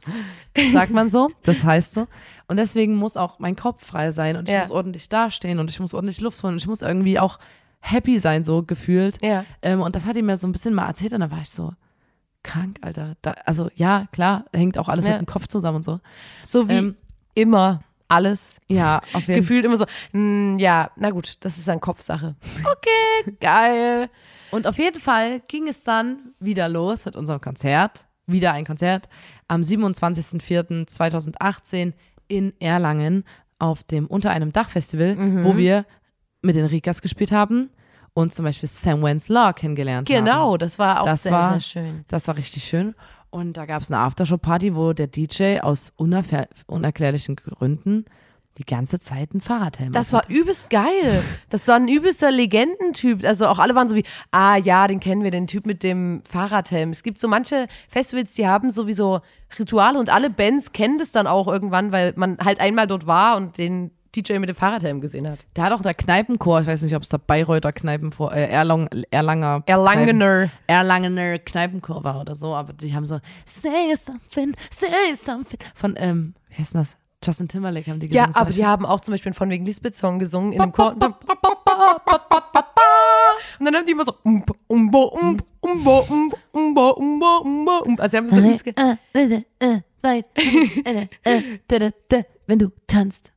Sagt man so. Das heißt so. Und deswegen muss auch mein Kopf frei sein und ich Ja. muss ordentlich dastehen und ich muss ordentlich Luft holen und ich muss irgendwie auch happy sein, so gefühlt. Ja. Ähm, und das hat ihm mir so ein bisschen mal erzählt und da war ich so, krank, Alter. Da, also ja, klar, hängt auch alles Ja. mit dem Kopf zusammen und so. So wie Ähm, immer alles. Ja, auf jeden. Gefühlt immer so, mm, ja, na gut, das ist dann Kopfsache. Okay, geil. Und auf jeden Fall ging es dann wieder los mit unserem Konzert. Wieder ein Konzert am 27.04.2018 in Erlangen auf dem Unter einem Dach Festival, Mhm. wo wir mit den Rikas gespielt haben und zum Beispiel Sam Wentz Law kennengelernt haben. Genau, das war auch Das sehr, war- sehr schön. Das war richtig schön. Und da gab es eine Aftershow-Party, wo der DJ aus unerklärlichen Gründen die ganze Zeit ein Fahrradhelm Das war übelst geil. Das war ein übelster Legendentyp. Also auch alle waren so wie, ah ja, den kennen wir, den Typ mit dem Fahrradhelm. Es gibt so manche Festivals, die haben sowieso Rituale und alle Bands kennen das dann auch irgendwann, weil man halt einmal dort war und den DJ mit dem Fahrradhelm gesehen hat. Der hat auch der Kneipenchor, ich weiß nicht, ob es der Bayreuther Kneipenchor, äh, Erlang, Erlanger. Erlangener. Kneipen, Erlangener Kneipenchor war oder so, aber die haben so, say something, say something. Von, ähm, wie heißt denn das? Justin Timberlake haben die gesungen. Ja, aber die haben auch zum Beispiel einen von wegen Lisbeth Song gesungen in einem Chor. Und dann haben die immer so umbo, umbo, umbo, umbo, umbo, umbo, umbo, umbo. Also sie haben so Wenn du tanzt.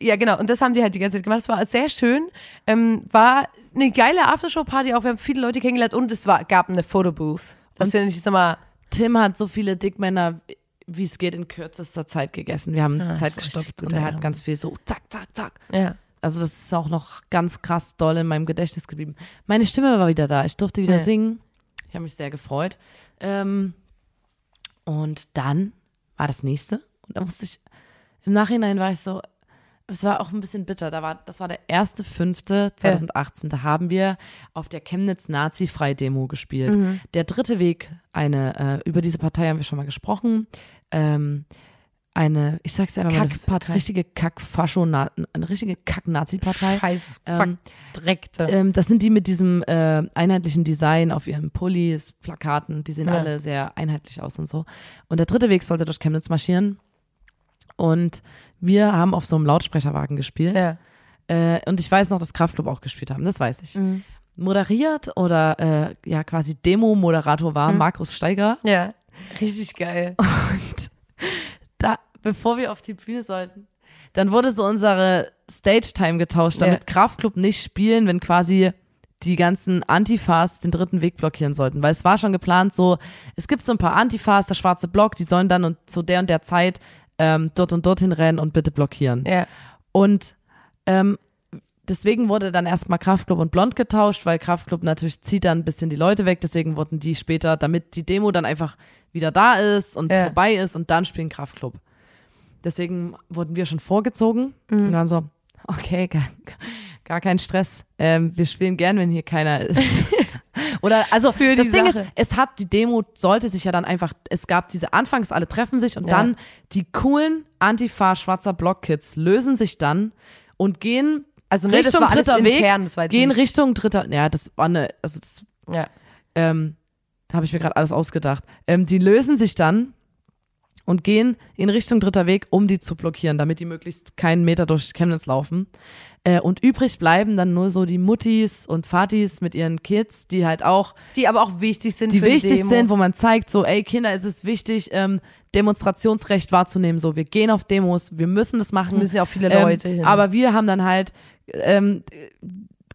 Ja, genau. Und das haben die halt die ganze Zeit gemacht. Es war sehr schön. Ähm, war eine geile Aftershow-Party auch. Wir haben viele Leute kennengelernt und es war, gab eine Fotobooth. Das finde ich immer. Tim hat so viele Dickmänner, wie es geht, in kürzester Zeit gegessen. Wir haben Ah, Zeit gestoppt und er hat ganz viel so zack, zack, zack. Ja. Also das ist auch noch ganz krass doll in meinem Gedächtnis geblieben. Meine Stimme war wieder da. Ich durfte wieder Ja. singen. Ich habe mich sehr gefreut. Ähm, und dann war das nächste. Und da musste ich, im Nachhinein war ich so, es war auch ein bisschen bitter. Da war, das war der 1.5.2018. Da haben wir auf der Chemnitz Nazi-Frei-Demo gespielt. Mhm. Der dritte Weg, eine, äh, über diese Partei haben wir schon mal gesprochen. Ähm, eine, ich sag's einfach mal, eine richtige Kack-Fascho, eine richtige Kack-Nazi-Partei. Scheiß Ähm, Fuck Dreckte. Ähm, das sind die mit diesem äh, einheitlichen Design auf ihren Pullis, Plakaten, die sehen Ja. alle sehr einheitlich aus und so. Und der dritte Weg sollte durch Chemnitz marschieren. Und wir haben auf so einem Lautsprecherwagen gespielt. ja. Äh, und ich weiß noch, dass Kraftclub auch gespielt haben, das weiß ich. Mhm. Moderiert oder äh, ja quasi Demo-Moderator war Mhm. Markus Steiger. ja. Richtig geil. Und da, bevor wir auf die Bühne sollten, dann wurde so unsere Stage-Time getauscht, damit Ja. Kraftclub nicht spielen, wenn quasi die ganzen Antifas den dritten Weg blockieren sollten. Weil es war schon geplant, so, es gibt so ein paar Antifas, der schwarze Block, die sollen dann und zu der und der Zeit ähm, dort und dorthin rennen und bitte blockieren. Ja. Und ähm, deswegen wurde dann erstmal Kraftclub und Blond getauscht, weil Kraftclub natürlich zieht dann ein bisschen die Leute weg, deswegen wurden die später, damit die Demo dann einfach wieder da ist und Ja. vorbei ist und dann spielen Kraftclub. Deswegen wurden wir schon vorgezogen Mhm. und dann so, okay, gar, gar kein Stress. Ähm, wir spielen gern, wenn hier keiner ist. Oder also Für das die Ding Sache. ist, es hat die Demo sollte sich ja dann einfach, es gab diese Anfangs, alle treffen sich und Ja. dann die coolen Antifa schwarzer Block Kids lösen sich dann und gehen Also, ne, das Richtung dritter Weg, intern, das war jetzt gehen nicht, Richtung dritter, ja, das war eine, also das, Ja. ähm, da habe ich mir gerade alles ausgedacht. Ähm, die lösen sich dann und gehen in Richtung dritter Weg, um die zu blockieren, damit die möglichst keinen Meter durch Chemnitz laufen. Äh, und übrig bleiben dann nur so die Muttis und Vatis mit ihren Kids, die halt auch Die aber auch wichtig sind die wichtig sind, wo man zeigt, so, ey, Kinder, es ist wichtig, ähm, Demonstrationsrecht wahrzunehmen. So, wir gehen auf Demos, wir müssen das machen. Es müssen ja auch viele Leute ähm, hin. Aber wir haben dann halt ähm,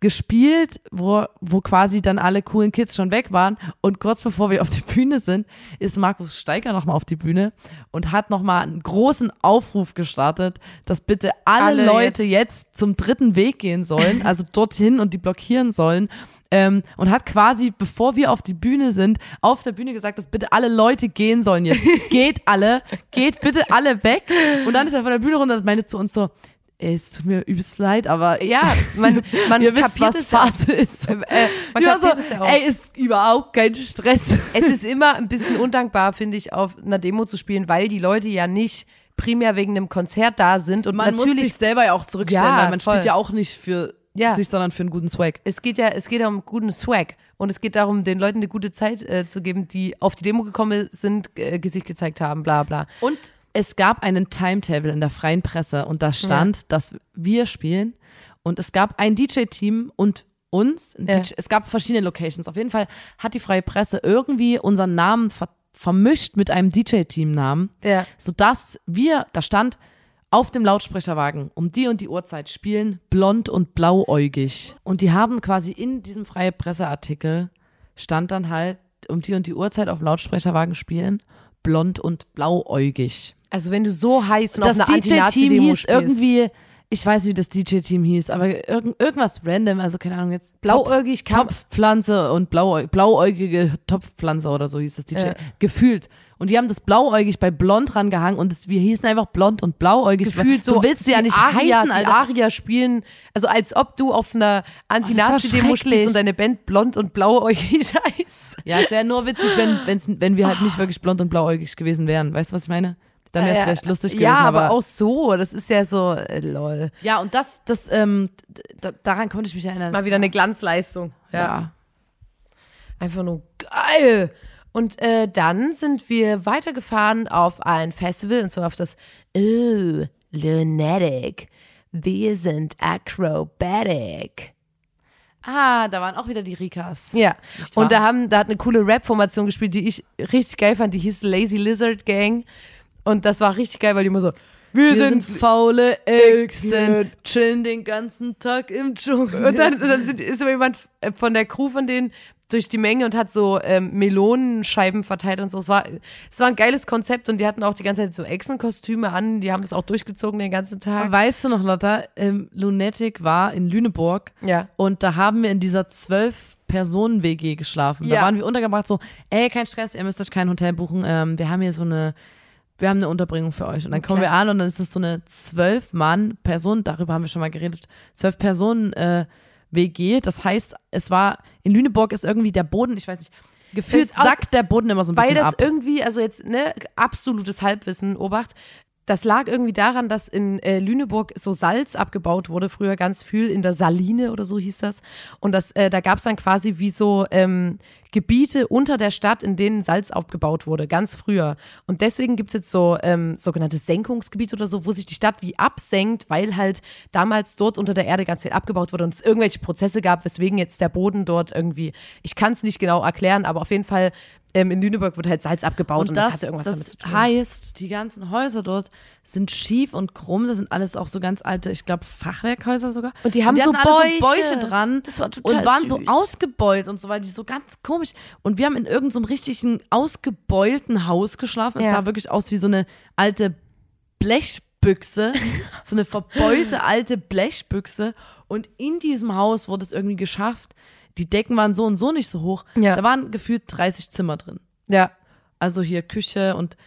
gespielt, wo, wo quasi dann alle coolen Kids schon weg waren. Und kurz bevor wir auf die Bühne sind, ist Markus Steiger nochmal auf die Bühne und hat nochmal einen großen Aufruf gestartet, dass bitte alle, Alle Leute jetzt- jetzt zum dritten Weg gehen sollen, also dorthin und die blockieren sollen. Ähm, und hat quasi, bevor wir auf die Bühne sind, auf der Bühne gesagt, dass bitte alle Leute gehen sollen jetzt. geht alle, geht bitte alle weg. Und dann ist er von der Bühne runter und meinte zu uns so, ey, es tut mir übelst leid, aber ja, man, man ihr wisst, kapiert was es ja. Phase ist. Äh, äh, man Ja, kapiert so, es ja auch. ey, ist überhaupt kein Stress. es ist immer ein bisschen undankbar, finde ich, auf einer Demo zu spielen, weil die Leute ja nicht primär wegen einem Konzert da sind und Man muss natürlich sich selber ja auch zurückstellen, Ja, weil man voll. spielt ja auch nicht für Ja. sich, sondern für einen guten Swag. es geht ja, es geht ja um guten Swag und es geht darum, den Leuten eine gute Zeit äh, zu geben, die auf die Demo gekommen sind, äh, Gesicht gezeigt haben, bla bla. Und es gab einen Timetable in der freien Presse und da stand, dass wir spielen und es gab ein DJ-Team und uns. Ja. DJ, es gab verschiedene Locations. Auf jeden Fall hat die freie Presse irgendwie unseren Namen ver vermischt mit einem DJ-Team-Namen, Ja. sodass wir, da stand, auf dem Lautsprecherwagen um die und die Uhrzeit spielen blond und blauäugig. Und die haben quasi in diesem freie Presseartikel stand dann halt um die und die Uhrzeit auf dem Lautsprecherwagen spielen blond und blauäugig. Also wenn du so heiß und Das auf einer DJ-Team Anti-Nazi-Demo hieß spielst. irgendwie, ich weiß nicht, wie das DJ-Team hieß, aber irgend, irgendwas random, also keine Ahnung, jetzt Blauäugig kam- Topfpflanze und blauäug, blauäugige Topfpflanze oder so hieß das DJ. Ja. Gefühlt. Und die haben das blauäugig bei blond rangehangen und es, wir hießen einfach blond und blauäugig. gefühlt so, so willst du ja die nicht Aria, heißen, die Alter. Aria spielen, also als ob du auf einer Anti-Nazi-Demo schrecklich. spielst und deine Band blond und blauäugig heißt. Ja, es wäre nur witzig, wenn, wenn wir halt nicht wirklich blond und blauäugig gewesen wären. Weißt du, was ich meine? Dann wäre es Ja, vielleicht lustig gewesen. Ja, aber, auch so, das ist ja so, äh, lol. Ja, und das, das, ähm, d- daran konnte ich mich erinnern. Mal wieder eine Glanzleistung. war- ja. Einfach nur geil. Und äh, dann sind wir weitergefahren auf ein Festival, und zwar auf das Oh, Lunatic. Wir sind acrobatic. Ah, da waren auch wieder die Rikas. Ja. Und da haben, da hat eine coole Rap-Formation gespielt, die ich richtig geil fand. Die hieß Lazy Lizard Gang. Und das war richtig geil, weil die immer so, wir, Wir sind, sind faule Echsen, chillen den ganzen Tag im Dschungel. Und dann, dann sind, ist immer jemand äh, von der Crew von denen durch die Menge und hat so ähm, Melonenscheiben verteilt und so. Es war, es war ein geiles Konzept und die hatten auch die ganze Zeit so Echsenkostüme an. Die haben das auch durchgezogen den ganzen Tag. Weißt du noch, Lotta, ähm, Lunatic war in Lüneburg Ja. und da haben wir in dieser zwölf Personen-WG geschlafen. Da Ja. waren wir untergebracht so, ey, kein Stress, ihr müsst euch kein Hotel buchen, ähm, wir haben hier so eine, wir haben eine Unterbringung für euch. Und dann kommen Klar. wir an und dann ist es so eine zwölf Mann-Person, darüber haben wir schon mal geredet, zwölf Personen äh, WG. Das heißt, es war, in Lüneburg ist irgendwie der Boden, ich weiß nicht, gefühlt Das sackt der Boden immer so ein Weil bisschen das ab. irgendwie, also jetzt, ne, absolutes Halbwissen, Obacht. Das lag irgendwie daran, dass in äh, Lüneburg so Salz abgebaut wurde, früher ganz viel in der Saline oder so hieß das. Und das, äh, da gab es dann quasi wie so ähm, Gebiete unter der Stadt, in denen Salz abgebaut wurde, ganz früher. Und deswegen gibt's jetzt so ähm, sogenannte Senkungsgebiete oder so, wo sich die Stadt wie absenkt, weil halt damals dort unter der Erde ganz viel abgebaut wurde und es irgendwelche Prozesse gab, weswegen jetzt der Boden dort irgendwie, ich kann es nicht genau erklären, aber auf jeden Fall ähm, in Lüneburg wird halt Salz abgebaut und, das, hatte irgendwas das damit zu tun. heißt, die ganzen Häuser dort sind schief und krumm. Das sind alles auch so ganz alte, ich glaube, Fachwerkhäuser sogar. Und die haben so hatten alle so Bäuche. Bäuche dran Das war total und waren so süß. ausgebeult und so weiter. Die so ganz komisch. Und wir haben in irgendeinem so richtigen ausgebeulten Haus geschlafen. Es Ja. sah wirklich aus wie so eine alte Blechbüchse, so eine verbeulte alte Blechbüchse. Und in diesem Haus wurde es irgendwie geschafft. Die Decken waren so und so nicht so hoch. Ja. Da waren gefühlt 30 Zimmer drin. Ja. Also hier Küche und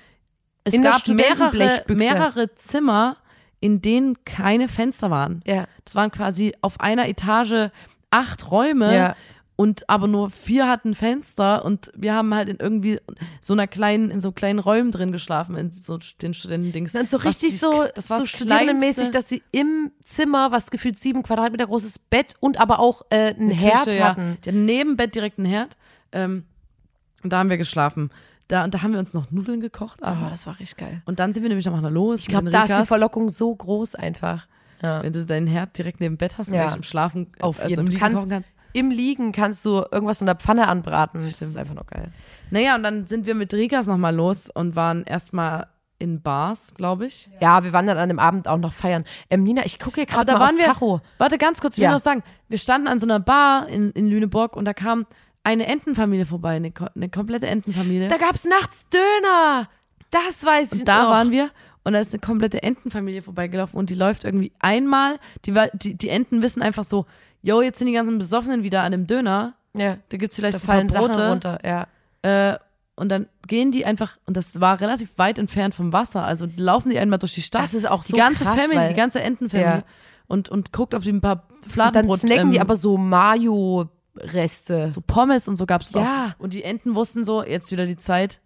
es In gab mehrere, mehrere Zimmer, in denen keine Fenster waren. Ja. Das waren quasi auf einer Etage acht Räume Ja. Und aber nur vier hatten Fenster und wir haben halt in irgendwie so einer kleinen, in so kleinen Räumen drin geschlafen, in so den Studentendings. Dann so richtig die- so, das war so kleinste- dass sie im Zimmer, was gefühlt sieben Quadratmeter großes Bett und aber auch äh, einen Küche, Herd ja. hatten. Die hatten neben Bett direkt einen Herd. Ähm, und da haben wir geschlafen. Da, und da haben wir uns noch Nudeln gekocht. Oh, abends. das war richtig geil. Und dann sind wir nämlich noch mal los. Ich glaube, da ist die Verlockung so groß einfach. Ja. Wenn du deinen Herd direkt neben dem Bett hast, Ja. ja. im Schlafen Auf also jeden im. Liegen Kannst, kannst. Im Liegen kannst du irgendwas in der Pfanne anbraten. Das ist einfach noch geil. Naja, und dann sind wir mit Rikas nochmal los und waren erstmal in Bars, glaube ich. Ja, wir waren dann an dem Abend auch noch feiern. Ähm, Nina, ich gucke hier gerade da mal aufs waren wir. Tacho. Warte, ganz kurz, ich will Ja. noch sagen, wir standen an so einer Bar in, in Lüneburg und da kam eine Entenfamilie vorbei, eine, eine komplette Entenfamilie. Da gab's nachts Döner. Das weiß ich und da noch. waren wir und da ist eine komplette Entenfamilie vorbeigelaufen und die läuft irgendwie einmal, die, die, die Enten wissen einfach so, yo, jetzt sind die ganzen Besoffenen wieder an dem Döner, Ja, da gibt's da vielleicht ein fallen paar Sachen Brote. runter. Ja. Äh, und dann gehen die einfach, und das war relativ weit entfernt vom Wasser, also laufen die einmal durch die Stadt. Das ist auch die so ganze krass, Family, die ganze Entenfamily. Ja. Und, und guckt, ob die ein paar Und dann Fladenbrot, snacken die ähm, aber so Mayo-Reste. so Pommes und so gab's es Ja. auch. Und die Enten wussten so, jetzt wieder die Zeit,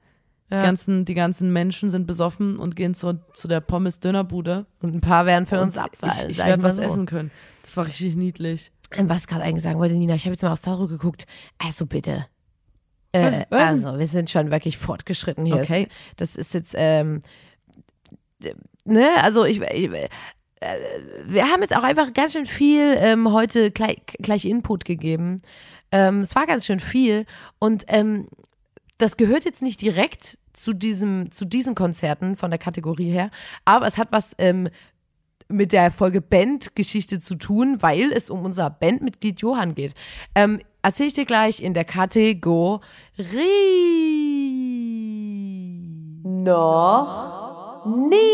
Ja. die, ganzen, die ganzen Menschen sind besoffen und gehen zu, zu der Pommes-Dönerbude. Und ein paar werden für uns Und abfallen. Ich, ich werde was essen können. Das war richtig niedlich. Was gerade eigentlich sagen wollte, Nina, ich habe jetzt mal aufs Tacho geguckt. Also bitte. Äh, also, wir sind schon wirklich fortgeschritten hier. Okay. Das ist jetzt, ähm, ne, also ich, ich äh, wir haben jetzt auch einfach ganz schön viel ähm, heute gleich, gleich Input gegeben. Ähm, es war ganz schön viel und ähm, das gehört jetzt nicht direkt zu diesem, zu diesen Konzerten von der Kategorie her, aber es hat was ähm, mit der Folge Bandgeschichte zu tun, weil es um unser Bandmitglied Johann geht. Ähm, Erzähle ich dir gleich in der Kategorie. Noch nie.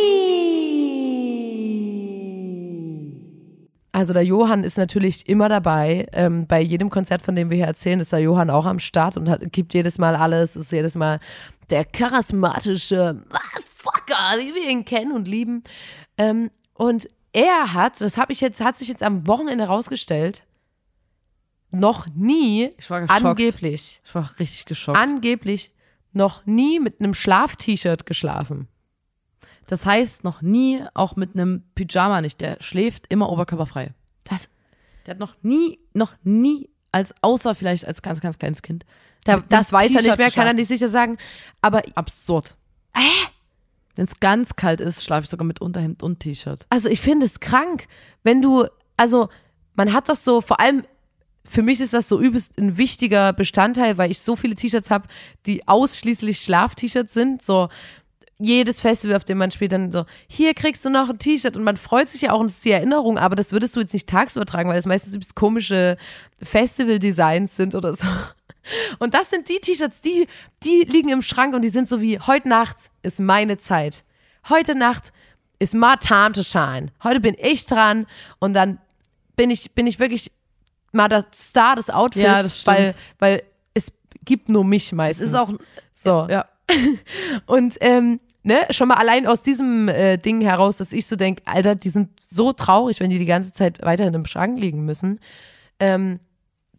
Also der Johann ist natürlich immer dabei. Ähm, bei jedem Konzert, von dem wir hier erzählen, ist der Johann auch am Start und hat, gibt jedes Mal alles, ist jedes Mal der charismatische Motherfucker, wie wir ihn kennen und lieben. Ähm, und er hat, das habe ich jetzt, hat sich jetzt am Wochenende rausgestellt, noch nie, Ich war geschockt. angeblich, Ich war richtig geschockt. angeblich noch nie mit einem Schlaf-T-Shirt geschlafen. das heißt noch nie, auch mit einem Pyjama nicht. Der schläft immer oberkörperfrei. Das, Der hat noch nie, noch nie, als außer vielleicht als ganz, ganz kleines Kind. da, das weiß er nicht mehr, kann er nicht sicher sagen. Aber Absurd. Äh? Wenn es ganz kalt ist, schlafe ich sogar mit Unterhemd und T-Shirt. Also ich finde es krank, wenn du, also man hat das so, vor allem für mich ist das so übelst ein wichtiger Bestandteil, weil ich so viele T-Shirts habe, die ausschließlich Schlaf-T-Shirts sind. So jedes Festival, auf dem man spielt, dann so, hier kriegst du noch ein T-Shirt und man freut sich ja auch und es ist die Erinnerung, aber das würdest du jetzt nicht tagsüber tragen, weil das meistens komische Festival-Designs sind oder so. Und das sind die T-Shirts, die, die liegen im Schrank und die sind so wie, heute Nacht ist meine Zeit. Heute Nacht ist my time to shine. Heute bin ich dran und dann bin ich, bin ich wirklich mal der Star des Outfits, Ja, weil, weil es gibt nur mich meistens. Es ist auch, so. ja, Und ähm, ne, schon mal allein aus diesem äh, Ding heraus, dass ich so denk, Alter, die sind so traurig, wenn die die ganze Zeit weiterhin im Schrank liegen müssen. Ähm,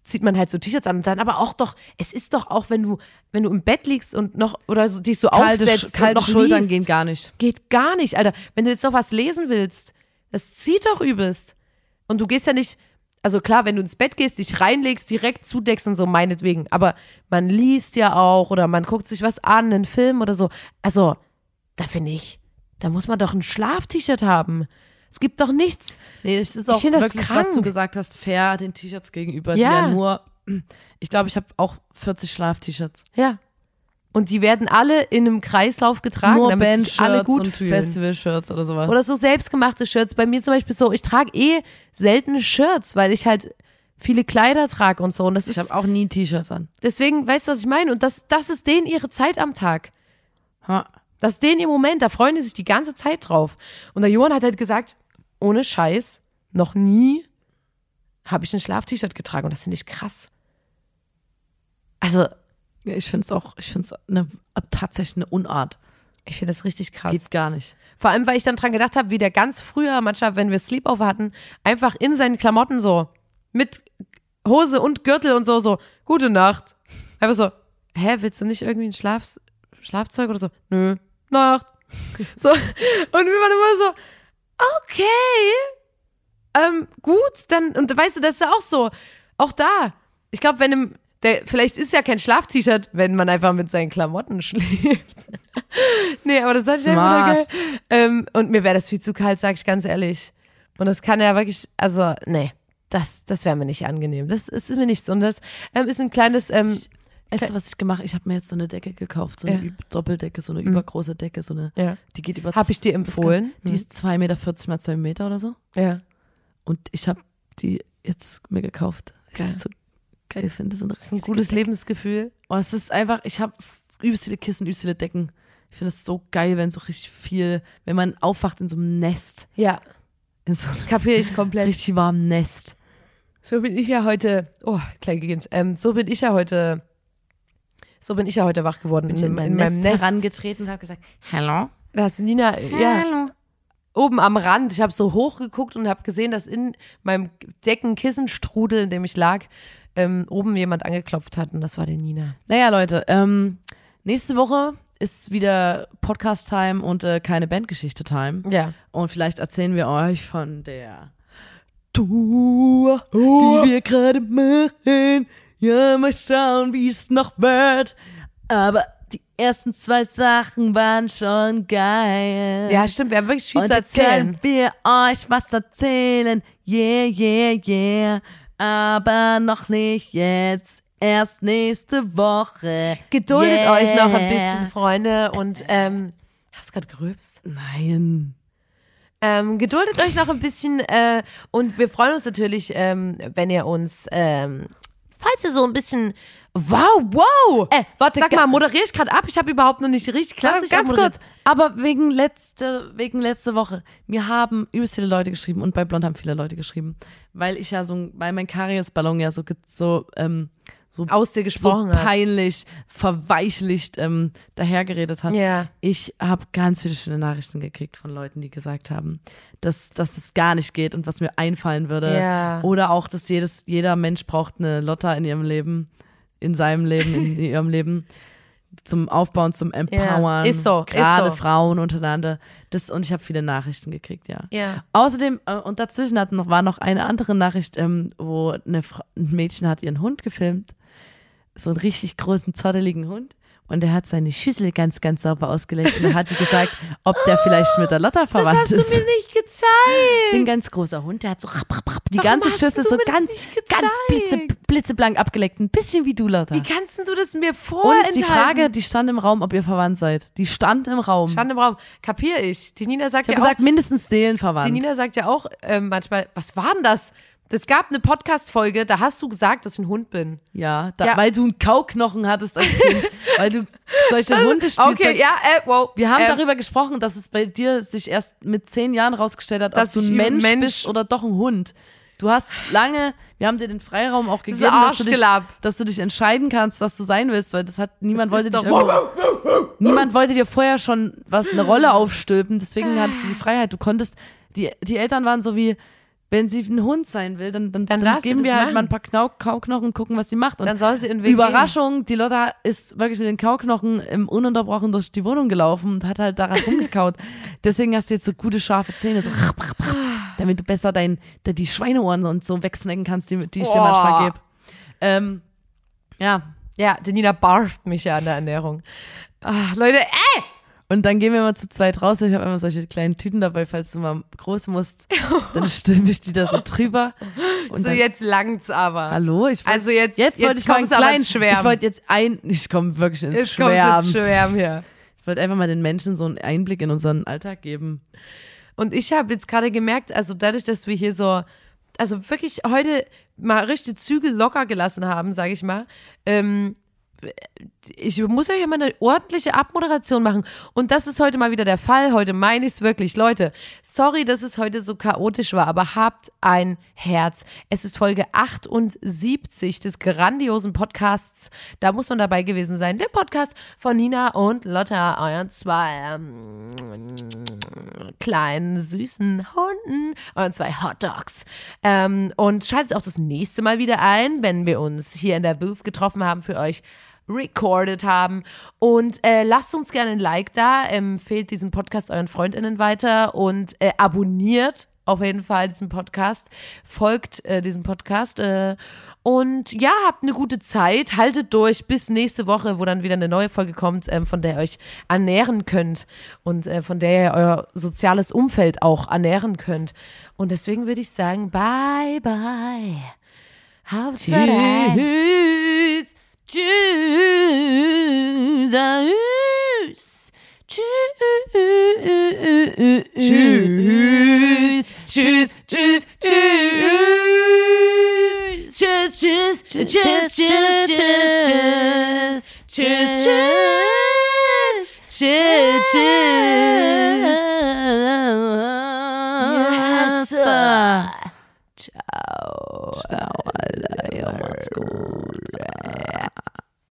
zieht man halt so T-Shirts an und dann aber auch doch, es ist doch auch, wenn du, wenn du im Bett liegst und noch oder so dich so kalte, aufsetzt kalte noch Schultern liest, gehen gar nicht. geht gar nicht, Alter. Wenn du jetzt noch was lesen willst, das zieht doch übelst. Und du gehst ja nicht, Also klar, wenn du ins Bett gehst, dich reinlegst, direkt zudeckst und so, meinetwegen. Aber man liest ja auch oder man guckt sich was an, einen Film oder so. Also, da finde ich, da muss man doch ein Schlaf-T-Shirt haben. Es gibt doch nichts. Nee, es ist Ich auch wirklich, was du krank. gesagt hast, fair den T-Shirts gegenüber, die Ja. ja nur, ich glaube, ich habe auch 40 Schlaf-T-Shirts. Ja. Und die werden alle in einem Kreislauf getragen, Nur damit sich alle gut und fühlen. Festival-Shirts oder sowas. Oder so selbstgemachte Shirts. Bei mir zum Beispiel so, ich trage eh seltene Shirts, weil ich halt viele Kleider trage und so. Und das ich habe auch nie T-Shirts an. deswegen, weißt du, was ich meine? Und das, das ist denen ihre Zeit am Tag. Ha. Das ist denen ihr Moment, da freuen die sich die ganze Zeit drauf. Und der Johann hat halt gesagt, ohne Scheiß, noch nie habe ich ein Schlaf-T-Shirt getragen. Und das finde ich krass. Also, Ja, ich finde es auch, ich finde es eine, tatsächlich eine Unart. ich finde das richtig krass. Geht gar nicht. Vor allem, weil ich dann dran gedacht habe, wie der ganz früher, manchmal, wenn wir Sleepover hatten, einfach in seinen Klamotten so, mit Hose und Gürtel und so, so, gute Nacht. Einfach so, hä, willst du nicht irgendwie ein Schlaf, Schlafzeug oder so? Nö, Nacht. So, und wir waren immer so, okay, ähm, gut, dann, und weißt du, das ist ja auch so, auch da. Ich glaube, wenn im, der, vielleicht ist ja kein Schlaf-T-Shirt, wenn man einfach mit seinen Klamotten schläft. nee, aber das fand ich einfach geil. Ähm, und mir wäre das viel zu kalt, sag ich ganz ehrlich. Und das kann ja wirklich, also, nee, das, das wäre mir nicht angenehm. Das ist mir nichts. Und das ähm, ist ein kleines, ähm, Weißt du, was ich gemacht habe? Ich habe mir jetzt so eine Decke gekauft, so eine Ja. Mhm. Doppeldecke, so eine übergroße Decke, so eine, ja, die geht über Hab ich dir empfohlen? Ganze- Die ist 2,40 Meter mal 2 Meter oder so. ja. Und ich habe die jetzt mir gekauft. weil Geil. Ich die so geil finde. So Das ist ein gutes Lebensgefühl. Oh, es ist einfach, ich habe übelst viele Kissen, übelst viele Decken. Ich finde es so geil, wenn so richtig viel, wenn man aufwacht in so einem Nest, Ja, in so einem kapiere ich komplett. richtig warmen Nest. So bin ich ja heute, oh, klein Kind, ähm, so bin ich ja heute, so bin ich ja heute wach geworden Bin in, in, mein in meinem Nest, Nest. herangetreten und habe gesagt, hallo? Da ist Nina, ja, Hallo. oben am Rand. Ich habe so hochgeguckt und habe gesehen, dass in meinem Deckenkissenstrudel, in dem ich lag, ähm, oben jemand angeklopft hat und das war die Nina. Naja, Leute, ähm, nächste Woche ist wieder Podcast-Time und äh, keine Bandgeschichte-Time. Ja. Und vielleicht erzählen wir euch von der Tour, die wir gerade machen. Ja, mal schauen, wie es noch wird. Aber die ersten zwei Sachen waren schon geil. Ja, stimmt, wir haben wirklich viel Und zu jetzt erzählen. können wir euch was erzählen. Yeah, yeah, yeah. Aber noch nicht jetzt. Erst nächste Woche. Geduldet yeah. euch noch ein bisschen, Freunde. Und ähm, hast du gerade gerülpst? Nein. Ähm, geduldet euch noch ein bisschen äh, und wir freuen uns natürlich, ähm, wenn ihr uns, ähm, falls ihr so ein bisschen, wow, wow, Äh, warte, sag mal, moderiere ich gerade ab? Ich habe überhaupt noch nicht richtig klassisch ganz kurz, aber wegen letzte, wegen letzte Woche. Mir haben übelst viele Leute geschrieben und bei Blond haben viele Leute geschrieben, weil ich ja so, weil mein Kariesballon ja so, so, ähm, so, Aus dir so gesprochen hat. peinlich, verweichlicht ähm, dahergeredet hat. Ja. Ich habe ganz viele schöne Nachrichten gekriegt von Leuten, die gesagt haben, dass, dass es gar nicht geht und was mir einfallen würde. Ja. Oder auch, dass jedes, jeder Mensch braucht eine Lotta in ihrem Leben, in seinem Leben, in ihrem Leben. Zum Aufbauen, zum Empowern. Ist so, ist Gerade so. Frauen untereinander. Das, und ich habe viele Nachrichten gekriegt, ja. Ja. Außerdem, äh, und dazwischen hat noch, war noch eine andere Nachricht, ähm, wo eine Fra ein Mädchen hat ihren Hund gefilmt. So einen richtig großen, zotteligen Hund. Und der hat seine Schüssel ganz, ganz sauber ausgelegt. Und da hat die gesagt, ob der vielleicht mit der Lotta Das verwandt hast du ist. mir nicht gezeigt. Ein ganz großer Hund, der hat so rapp, rapp, rapp, die Warum ganze Schüssel so das ganz, ganz blitze, blitzeblank abgeleckt. Ein bisschen wie du, Lotta. Wie kannst du das mir Und vorenthalten? die Frage, die stand im Raum, ob ihr verwandt seid. Die stand im Raum. Stand im Raum. Kapier ich. Die Nina sagt ich ja auch, gesagt, mindestens seelenverwandt. Die Nina sagt ja auch ähm, manchmal, was war denn das? Es gab eine Podcast-Folge, da hast du gesagt, dass ich ein Hund bin. Ja, da, Ja. weil du einen Kauknochen hattest als Kind, weil du solche Hundespielzeug... Okay, ja, äh, wow. Wir haben ähm, darüber gesprochen, dass es bei dir sich erst mit zehn Jahren rausgestellt hat, Dass ob du ein Mensch, Mensch- bist oder doch ein Hund. Du hast lange, wir haben dir den Freiraum auch gegeben, dass du, dich, dass du dich entscheiden kannst, was du sein willst, weil das hat niemand Das wollte dich doch- niemand wollte dir vorher schon was eine Rolle aufstülpen, deswegen hattest du die Freiheit. Du konntest, die, die Eltern waren so wie, wenn sie ein Hund sein will, dann, dann, Dann dann, geben wir halt machen. mal ein paar Knau Kauknochen und gucken, was sie macht. Und Dann soll sie in Weg Überraschung, die Lotta ist wirklich mit den Kauknochen im ununterbrochen durch die Wohnung gelaufen und hat halt daran rumgekaut. Deswegen hast du jetzt so gute, scharfe Zähne, so damit damit du besser dein, de- die Schweineohren und so wegsnacken kannst, die, die ich dir manchmal gebe. Ähm, ja, Ja, die Nina barft mich ja an der Ernährung. Ah, Leute, ey! Und dann gehen wir mal zu zweit raus. Ich habe immer solche kleinen Tüten dabei, falls du mal groß musst. Dann stülpe ich die da so drüber. Und So, dann, jetzt langt's aber. hallo, ich wollt- Also jetzt, jetzt, wollte ich kommst du aber kleinen ins Schwärmen. Ich wollte jetzt ein, ich komme wirklich ins jetzt kommst du Schwärmen. ins Schwärmen hier. Ich wollte einfach mal den Menschen so einen Einblick in unseren Alltag geben. Und ich habe jetzt gerade gemerkt, also dadurch, dass wir hier so, also wirklich heute mal richtig Zügel locker gelassen haben, sage ich mal, ähm, ich muss euch immer eine ordentliche Abmoderation machen. Und das ist heute mal wieder der Fall. Heute meine ich es wirklich. Leute, sorry, dass es heute so chaotisch war, aber habt ein Herz. Es ist Folge 78 des grandiosen Podcasts. Da muss man dabei gewesen sein. Der Podcast von Nina und Lotta, euren zwei ähm, kleinen, süßen Hunden und zwei Hot Dogs. Ähm, und schaltet auch das nächste Mal wieder ein, wenn wir uns hier in der Booth getroffen haben für euch recorded haben. Und äh, lasst uns gerne ein Like da, empfehlt diesen Podcast euren FreundInnen weiter und äh, abonniert auf jeden Fall diesen Podcast, folgt äh, diesem Podcast äh, und ja, habt eine gute Zeit, haltet durch bis nächste Woche, wo dann wieder eine neue Folge kommt, ähm, von der ihr euch ernähren könnt und äh, von der ihr euer soziales Umfeld auch ernähren könnt. Und deswegen würde ich sagen, bye bye. Hauptsache Tschüss. Jesus. Choose. Choose. Choose. Choose. Choose. Choose. Choose. Choose. Choose. Choose. Choose. Choose. Choose. choose. Yes. Ciao. Ciao. Ciao. Ciao. Ciao. Ciao. Ciao.